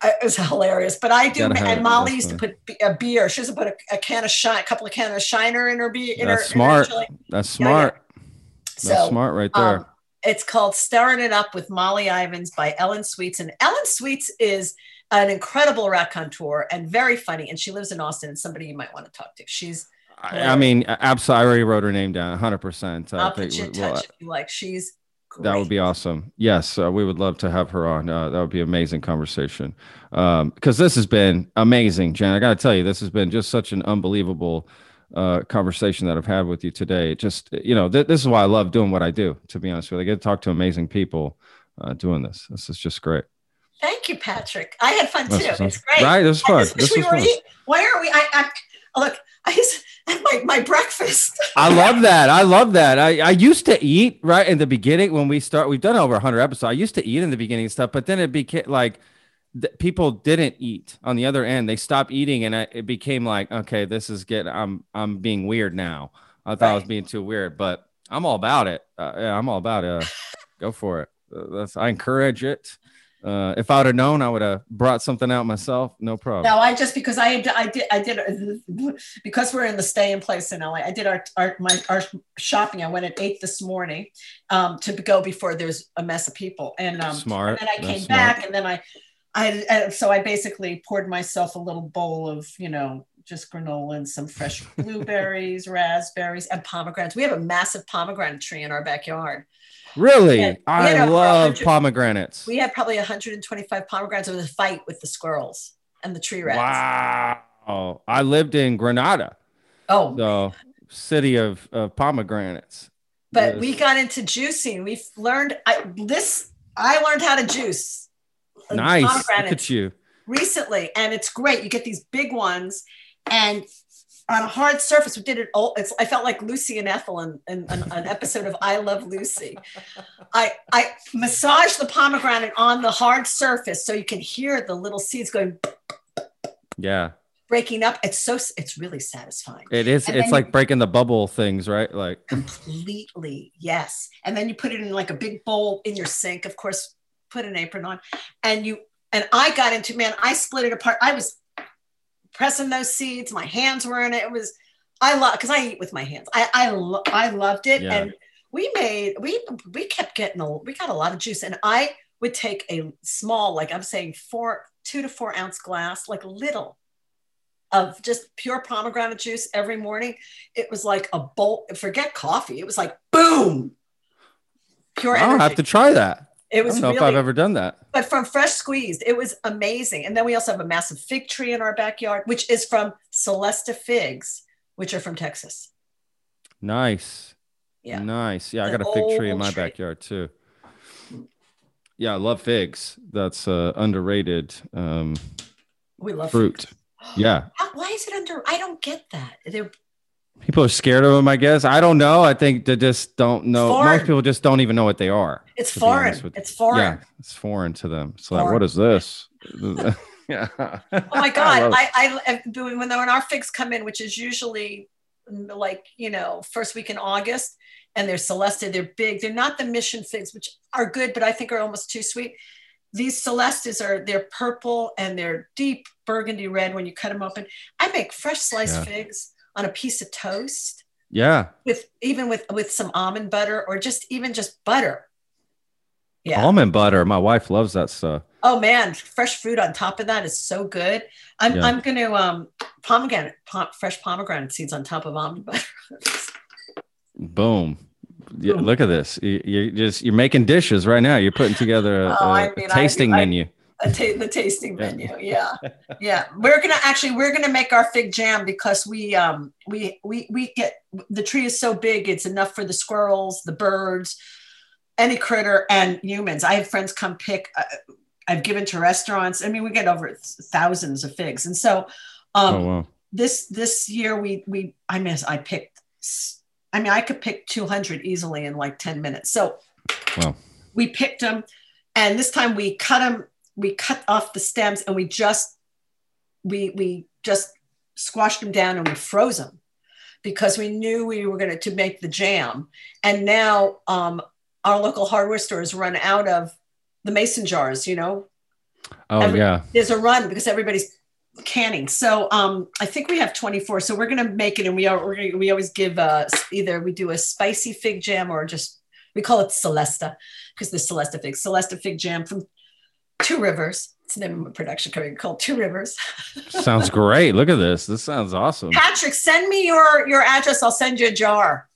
Uh, It was hilarious, but I do. And. Molly That's used to put a beer. She used to put a, a can of shine, a couple of cans of Shiner in her beer. In her, That's in her smart. That's Yeah, yeah. smart. So, That's smart right there. um, it's called Stirring It Up with Molly Ivins by Ellen Sweets. And Ellen Sweets is an incredible raconteur and very funny. And she lives in Austin and somebody you might want to talk to. She's, I, I mean, absolutely. I already wrote her name down 100%. I'll put you in we- well, touch if you like. She's that would be awesome. Yes, uh, we would love to have her on. Uh, that would be an amazing conversation. Because this has been amazing, Jen. I got to tell you, this has been just such an unbelievable uh, conversation that I've had with you today. It Just, you know, th- this is why I love doing what I do, to be honest with you. I get to talk to amazing people uh, doing this. This is just great. Thank you, Patrick. I had fun too. This was- It's great. right, this was fun. This we was fun. eating. Why are we? I, I look. I my my breakfast. I love that. I love that. I, I used to eat right in the beginning when we start. We've done over 100 episodes. I used to eat in the beginning and stuff, but then it became like th- people didn't eat on the other end. They stopped eating, and I, it became like, okay, this is getting. I'm I'm being weird now. I thought I was being too weird, but I'm all about it. Uh, yeah, I'm all about it. Uh, go for it. Uh, that's I encourage it. Uh, if I would have known, I would have brought something out myself. No problem. No, I just because I I did I did because we're in the stay in place in LA. I did our our my our shopping. I went at eight this morning um, to go before there's a mess of people. And um, Smart. And then I That's came smart. back, and then I I so I basically poured myself a little bowl of you know just granola and some fresh blueberries, raspberries, and pomegranates. We have a massive pomegranate tree in our backyard. Really, Yeah, I love pomegranates. We had probably 125 pomegranates. Was a fight with the squirrels and the tree rats. Wow. I lived in Granada. Oh. The city of, of pomegranates. But Yes. we got into juicing. We've learned I, this. I learned how to juice. Nice. Look at you. recently, and it's great. You get these big ones, and on a hard surface, we did it all. It's, I felt like Lucy and Ethel in, in, in an episode of I Love Lucy. I I massage the pomegranate on the hard surface so you can hear the little seeds going Yeah. breaking up. It's so it's really satisfying. It is. And it's like you- breaking the bubble things, right? Like, completely yes and then you put it in like a big bowl in your sink of course put an apron on and you and i got into man i split it apart i was pressing those seeds my hands were in it it was i love because i eat with my hands i i, lo- I loved it Yeah. and we made we we kept getting a we got a lot of juice and i would take a small like i'm saying four two to four ounce glass like little of just pure pomegranate juice every morning. It was like a bolt, forget coffee. It was like boom. pure I'll energy. have to try that. It was I don't know if I've ever done that. but from fresh squeezed, it was amazing. And then we also have a massive fig tree in our backyard, which is from Celesta figs, which are from Texas. Nice. Yeah. Nice. Yeah, I got a fig tree in my tree. backyard too. Yeah, I love figs. That's uh, underrated um, We love fruit. Yeah. How, why is it under? I don't get that. They're People are scared of them, I guess. I don't know. I think they just don't know. Foreign. Most people just don't even know what they are. It's to be honest foreign. It's foreign. Yeah, it's foreign to them. It's like, what is this? yeah. Oh my God. I, I, I, when when our figs come in, which is usually mm, like, you know, first week in August, and they're Celesta, they're big. They're not the mission figs, which are good, but I think are almost too sweet. These Celestas are, they're purple and they're deep burgundy red when you cut them open. I make fresh sliced Yeah. figs on a piece of toast yeah. with even with with some almond butter or just even just butter. Yeah. Almond butter. My wife loves that stuff. Oh man, fresh fruit on top of that is so good. I'm Yeah. I'm gonna um pomegranate pom- fresh pomegranate seeds on top of almond butter. Boom. Yeah, look at this. You, you're just you're making dishes right now. You're putting together a, Oh, I a mean, I- tasting I- menu. A ta- the tasting menu, yeah, yeah. We're gonna actually we're gonna make our fig jam because we um we we we get the tree is so big it's enough for the squirrels, the birds, any critter, and humans. I have friends come pick. Uh, I've given to restaurants. I mean, we get over thousands of figs, and so um, oh wow. this this year we we I miss I picked I mean I could pick 200 easily in like 10 minutes. So Wow. we picked them and this time we cut them we cut off the stems and we just we we just squashed them down and we froze them because we knew we were going to to make the jam and now um our local hardware stores run out of the mason jars you know Oh Every- yeah. there's a run because everybody's canning. So um, I think we have 24. So we're gonna make it, and we are we're gonna, we always give uh, either we do a spicy fig jam or just we call it Celesta because the Celesta fig Celesta fig jam from Two Rivers. It's the name of a production company called Two Rivers. Sounds great. Look at this. This sounds awesome. Patrick, send me your your address. I'll send you a jar.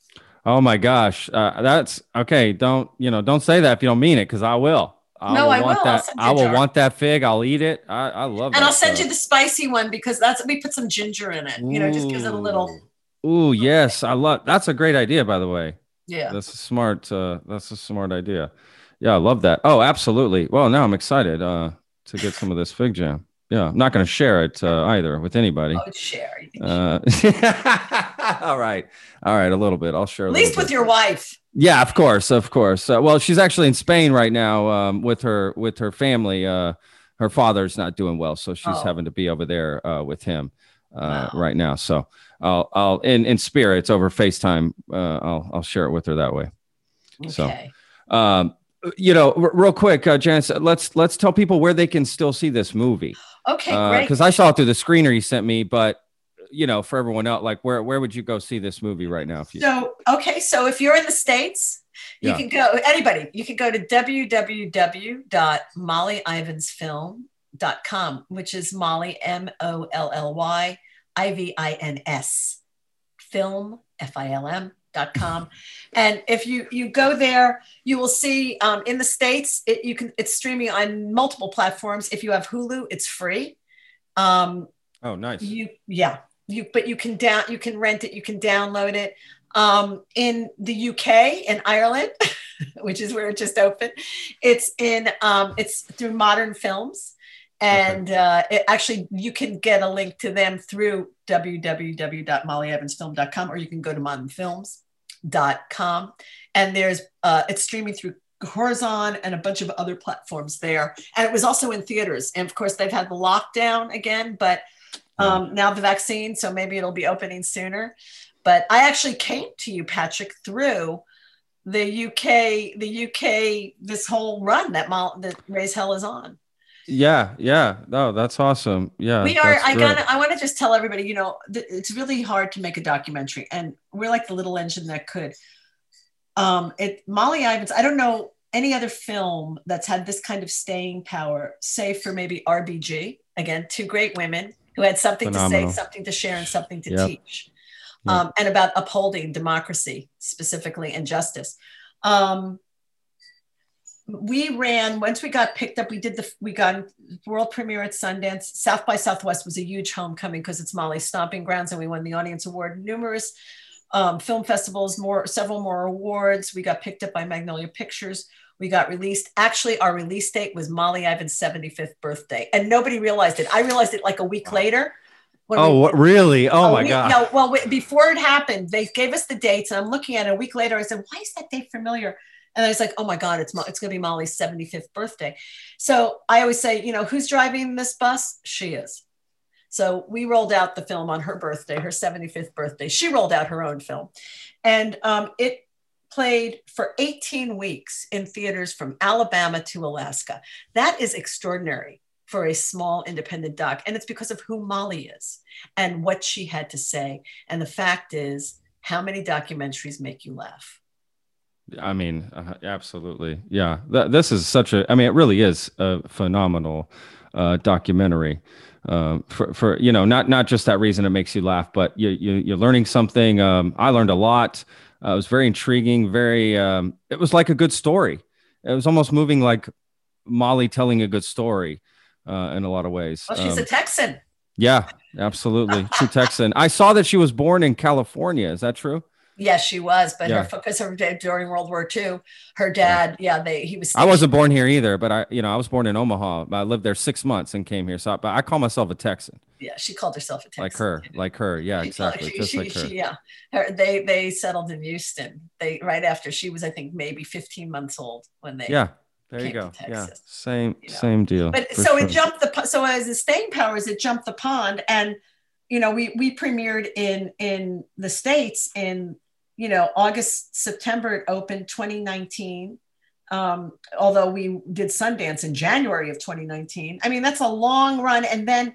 Oh my gosh. Uh, that's okay. Don't you know? Don't say that if you don't mean it, because I will. I No, I want will. I'll That. I will jar. want that fig. I'll eat it. I, I love. It. And I'll send stuff. you the spicy one because that's we put some ginger in it. You know, just gives it a little. Ooh, yes, I love. That's a great idea, by the way. Yeah. That's a smart. Uh, that's a smart idea. Yeah, I love that. Oh, absolutely. Well, now I'm excited uh, to get some of this fig jam. Yeah, I'm not going to share it uh, either with anybody. Oh, share. Uh, all right, all right, a little bit. I'll share. At least with bit. your wife. Yeah, of course, of course. Uh, well, she's actually in Spain right now um, with her with her family. Uh, her father's not doing well, so she's Oh. having to be over there uh, with him uh, right now. So I'll I'll in in spirits over Facetime. Uh, I'll I'll share it with her that way. Okay. So, um, Uh, you know, r- real quick, uh, Janice, uh, let's let's tell people where they can still see this movie. Okay, uh, great. Because I saw it through the screener you sent me, but you know, for everyone else, like where where would you go see this movie right now? If you So, okay, so if you're in the States, you Yeah. can go, anybody, you can go to www.mollyivinsfilm.com, which is Molly, M O L L Y I V I N S, film, F I L M. Com. And if you you go there, you will see um, in the states it, you can it's streaming on multiple platforms. If you have Hulu, it's free. Um, oh, nice. you yeah you but you can down you can rent it you can download it um in the uk and ireland which is where it just opened it's in um it's through modern films and uh it actually you can get a link to them through www.mollyivinsfilm.com or you can go to modernfilms.com and there's uh it's streaming through Curzon and a bunch of other platforms there. And it was also in theaters. And of course, they've had the lockdown again, but um, now the vaccine, so maybe it'll be opening sooner. But I actually came to you, Patrick, through the UK, the UK, this whole run that Mal- that Raise Hell is on. Yeah, yeah. No, that's awesome. Yeah. we are. I gotta. I want to just tell everybody. You know, th- it's really hard to make a documentary, and we're like the little engine that could. Um, it Molly Ivins. I don't know any other film that's had this kind of staying power, save for maybe RBG. Again, two great women who had something Phenomenal. to say, something to share, and something to Yep. teach, um, and about upholding democracy specifically and justice. Um, we ran once we got picked up. We did the we got world premiere at Sundance. South by Southwest was a huge homecoming because it's Molly's stomping grounds, and we won the audience award. Numerous um, film festivals, more several more awards. We got picked up by Magnolia Pictures. We got released. Actually, our release date was Molly Ivins' 75th birthday, and nobody realized it. I realized it like a week later. Oh, we, what, really? Oh, my we, God. No, well, we, before it happened, they gave us the dates, and I'm looking at it a week later. I said, "Why is that date familiar?" And I was like, "Oh my God, it's it's going to be Molly's 75th birthday." So I always say, you know, who's driving this bus? She is. So we rolled out the film on her birthday, her 75th birthday. She rolled out her own film, and um, it played for 18 weeks in theaters from Alabama to Alaska. That is extraordinary for a small independent doc. And it's because of who Molly is and what she had to say. And the fact is, how many documentaries make you laugh? I mean, uh, absolutely. Yeah. Th- this is such a, I mean, it really is a phenomenal uh, documentary. Uh, for, for you know not not just that reason it makes you laugh but you, you you're learning something um, i learned a lot uh, it was very intriguing very um, it was like a good story it was almost moving like molly telling a good story uh, in a lot of ways Well, she's Um, a Texan. yeah absolutely true texan i saw that she was born in california is that true Yes, she was, but Yeah. her because her dad during World War II, her dad, yeah, they he was. i wasn't born here either but i you know i was born in omaha i lived there six months and came here so I, but i call myself a texan Yeah, she called herself a Texan. like her like her yeah She- oh, exactly she- just she- like her she- yeah, her, they they settled in Houston. They right after she was, I think, maybe 15 months old when they. yeah there you go yeah same same deal But so sure. it jumped the so as the staying powers, it jumped the pond, and you know we we premiered in in the states in you know August September it opened 2019. Um, although we did Sundance in January of 2019. I mean that's a long run, and then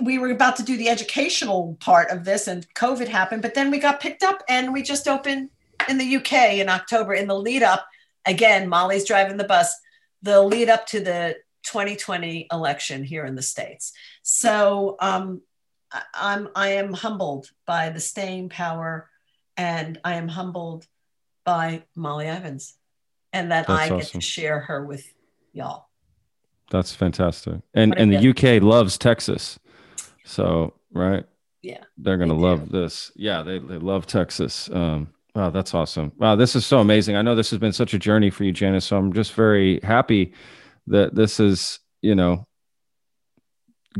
we were about to do the educational part of this and covid happened but then we got picked up and we just opened in the uk in october in the lead up again molly's driving the bus the lead up to the 2020 election here in the states so um, I- i'm i am humbled by the staying power and i am humbled by molly ivins and that That's i get awesome. to share her with y'all That's fantastic. And What and the. UK loves Texas. So, right? Yeah. They're going to love this. Yeah, they they love Texas. Um wow, that's awesome. Wow, this is so amazing. I know this has been such a journey for you, Janice, so I'm just very happy that this is, you know,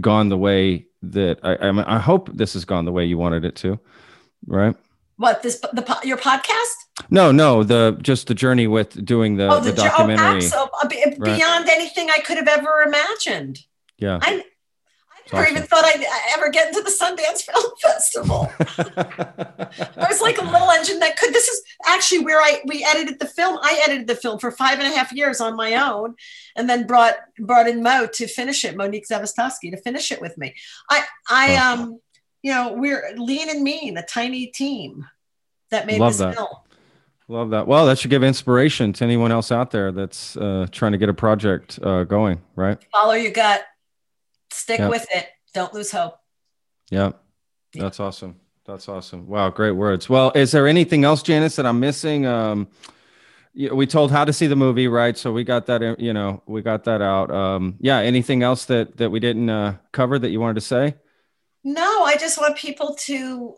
gone the way that I I, mean, I hope this has gone the way you wanted it to. Right? What this the your podcast No, no, the just the journey with doing the, oh, the, jo- oh, documentary. abso- uh, be- Right. beyond anything I could have ever imagined. Yeah. I, I never even thought I'd ever get into the Sundance Film Festival. I was like a little engine that could. This is actually where I we edited the film. I edited the film for five and a half years on my own, and then brought brought in Mo to finish it, Monique Zavistovski to finish it with me. I I um you know we're lean and mean, a tiny team that made Love this that. film. Love that. Well, that should give inspiration to anyone else out there that's uh, trying to get a project uh, going, right? Follow your gut, stick Yeah. with it, don't lose hope. Yeah. That's awesome. That's awesome. Wow, great words. Well, is there anything else, Janice, that I'm missing? Um, we told how to see the movie, right? So we got that, in- you know, we got that out. Um, yeah. Anything else that that we didn't uh, cover that you wanted to say? No, I just want people to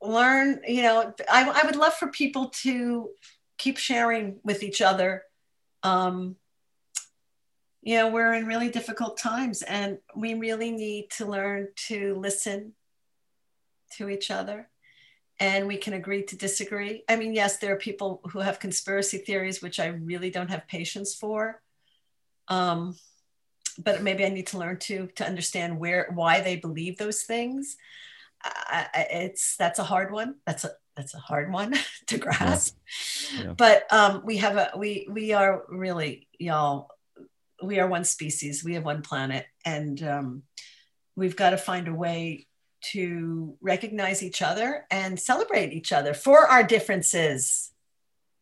learn, you know, I, I would love for people to keep sharing with each other. Um, you know, we're in really difficult times and we really need to learn to listen to each other and we can agree to disagree. I mean, yes, there are people who have conspiracy theories, which I really don't have patience for. Um, but maybe I need to learn to to understand where why they believe those things. I, I, it's that's a hard one. That's a that's a hard one to grasp. Yeah. But um, we have a we we are really y'all. We are one species. We have one planet, and um, we've got to find a way to recognize each other and celebrate each other for our differences.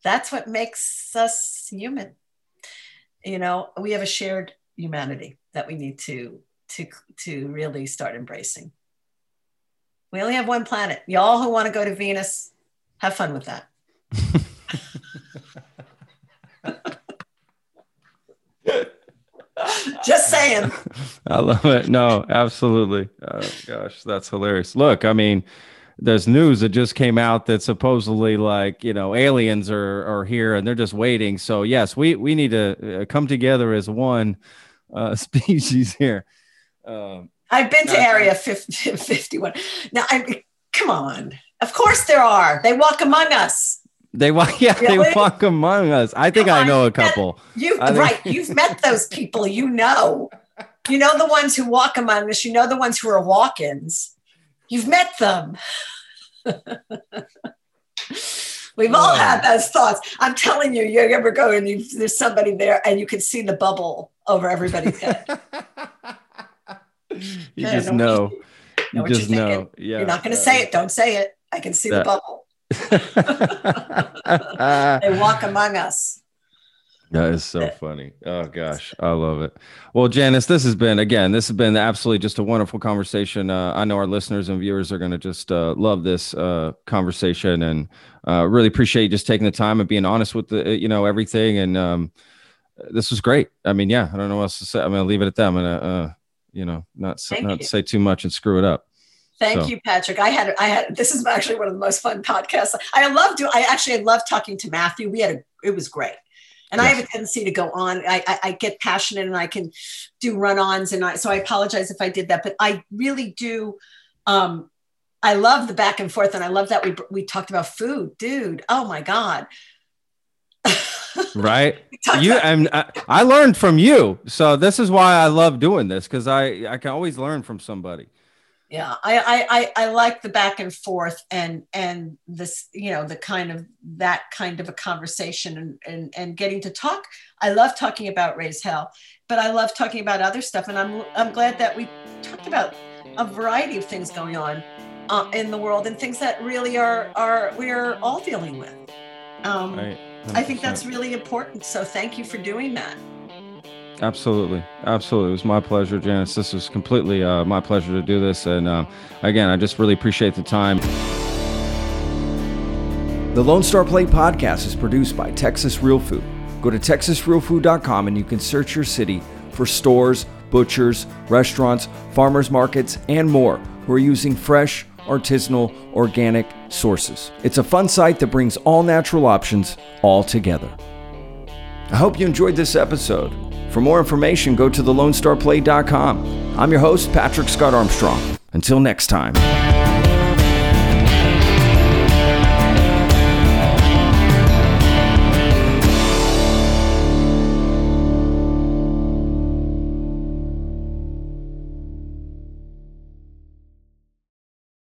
That's what makes us human. You know, we have a shared humanity that we need to to to really start embracing. We only have one planet. Y'all who want to go to Venus, have fun with that. Just saying. I love it. No, absolutely. Oh, gosh, that's hilarious. Look, I mean, there's news that just came out that supposedly like you know aliens are are here and they're just waiting. So yes, we we need to uh, come together as one uh, species here. Um, I've been to Area 50, 51. Now, I come on. Of course there are. They walk among us. They walk, yeah, Really? they walk among us. I think I know a couple. You right. You've met those people. You know. You know the ones who walk among us. You know the ones who are walk-ins. You've met them. We've all had those thoughts. I'm telling you, you ever go and you, there's somebody there and you can see the bubble over everybody's head. You just know You know what you're just know. Yeah. You're not going to say it. Don't say it. I can see the bubble. They walk among us. That is so funny. Oh gosh, I love it. Well, Janice, this has been again, this has been absolutely just a wonderful conversation. Uh, I know our listeners and viewers are going to just uh, love this uh, conversation, and uh, really appreciate you just taking the time and being honest with the, you know, everything. And um, this was great. I mean, yeah, I don't know what else to say. I'm going to leave it at that. I'm going to, uh, you know, not Thank not you. say too much and screw it up. Thank So- you, Patrick. I had I had this is actually one of the most fun podcasts. I love do I actually I love talking to Matthew. We had a it was great. And I have a tendency to go on. I, I, I get passionate and I can do run-ons, and I so I apologize if I did that, but I really do. Um, I love the back and forth, and I love that we we talked about food, dude. Oh my god, right you and I, I learned from you so this is why i love doing this because i i can always learn from somebody yeah I, I i i like the back and forth and and this you know the kind of that kind of a conversation and and, and getting to talk. I love talking about raise hell but i love talking about other stuff and i'm i'm glad that we talked about a variety of things going on uh, in the world and things that really are are we're all dealing with. Um Right. i think that's really important so thank you for doing that absolutely absolutely it was my pleasure janice this was completely uh, my pleasure to do this and um, again i just really appreciate the time The Lone Star Plate podcast is produced by Texas Real Food. Go to texasrealfood.com and you can search your city for stores, butchers, restaurants, farmers markets, and more who are using fresh, artisanal, organic sources. It's a fun site that brings all natural options all together. I hope you enjoyed this episode. For more information, go to thelonestarplate.com. I'm your host, Patrick Scott Armstrong. Until next time.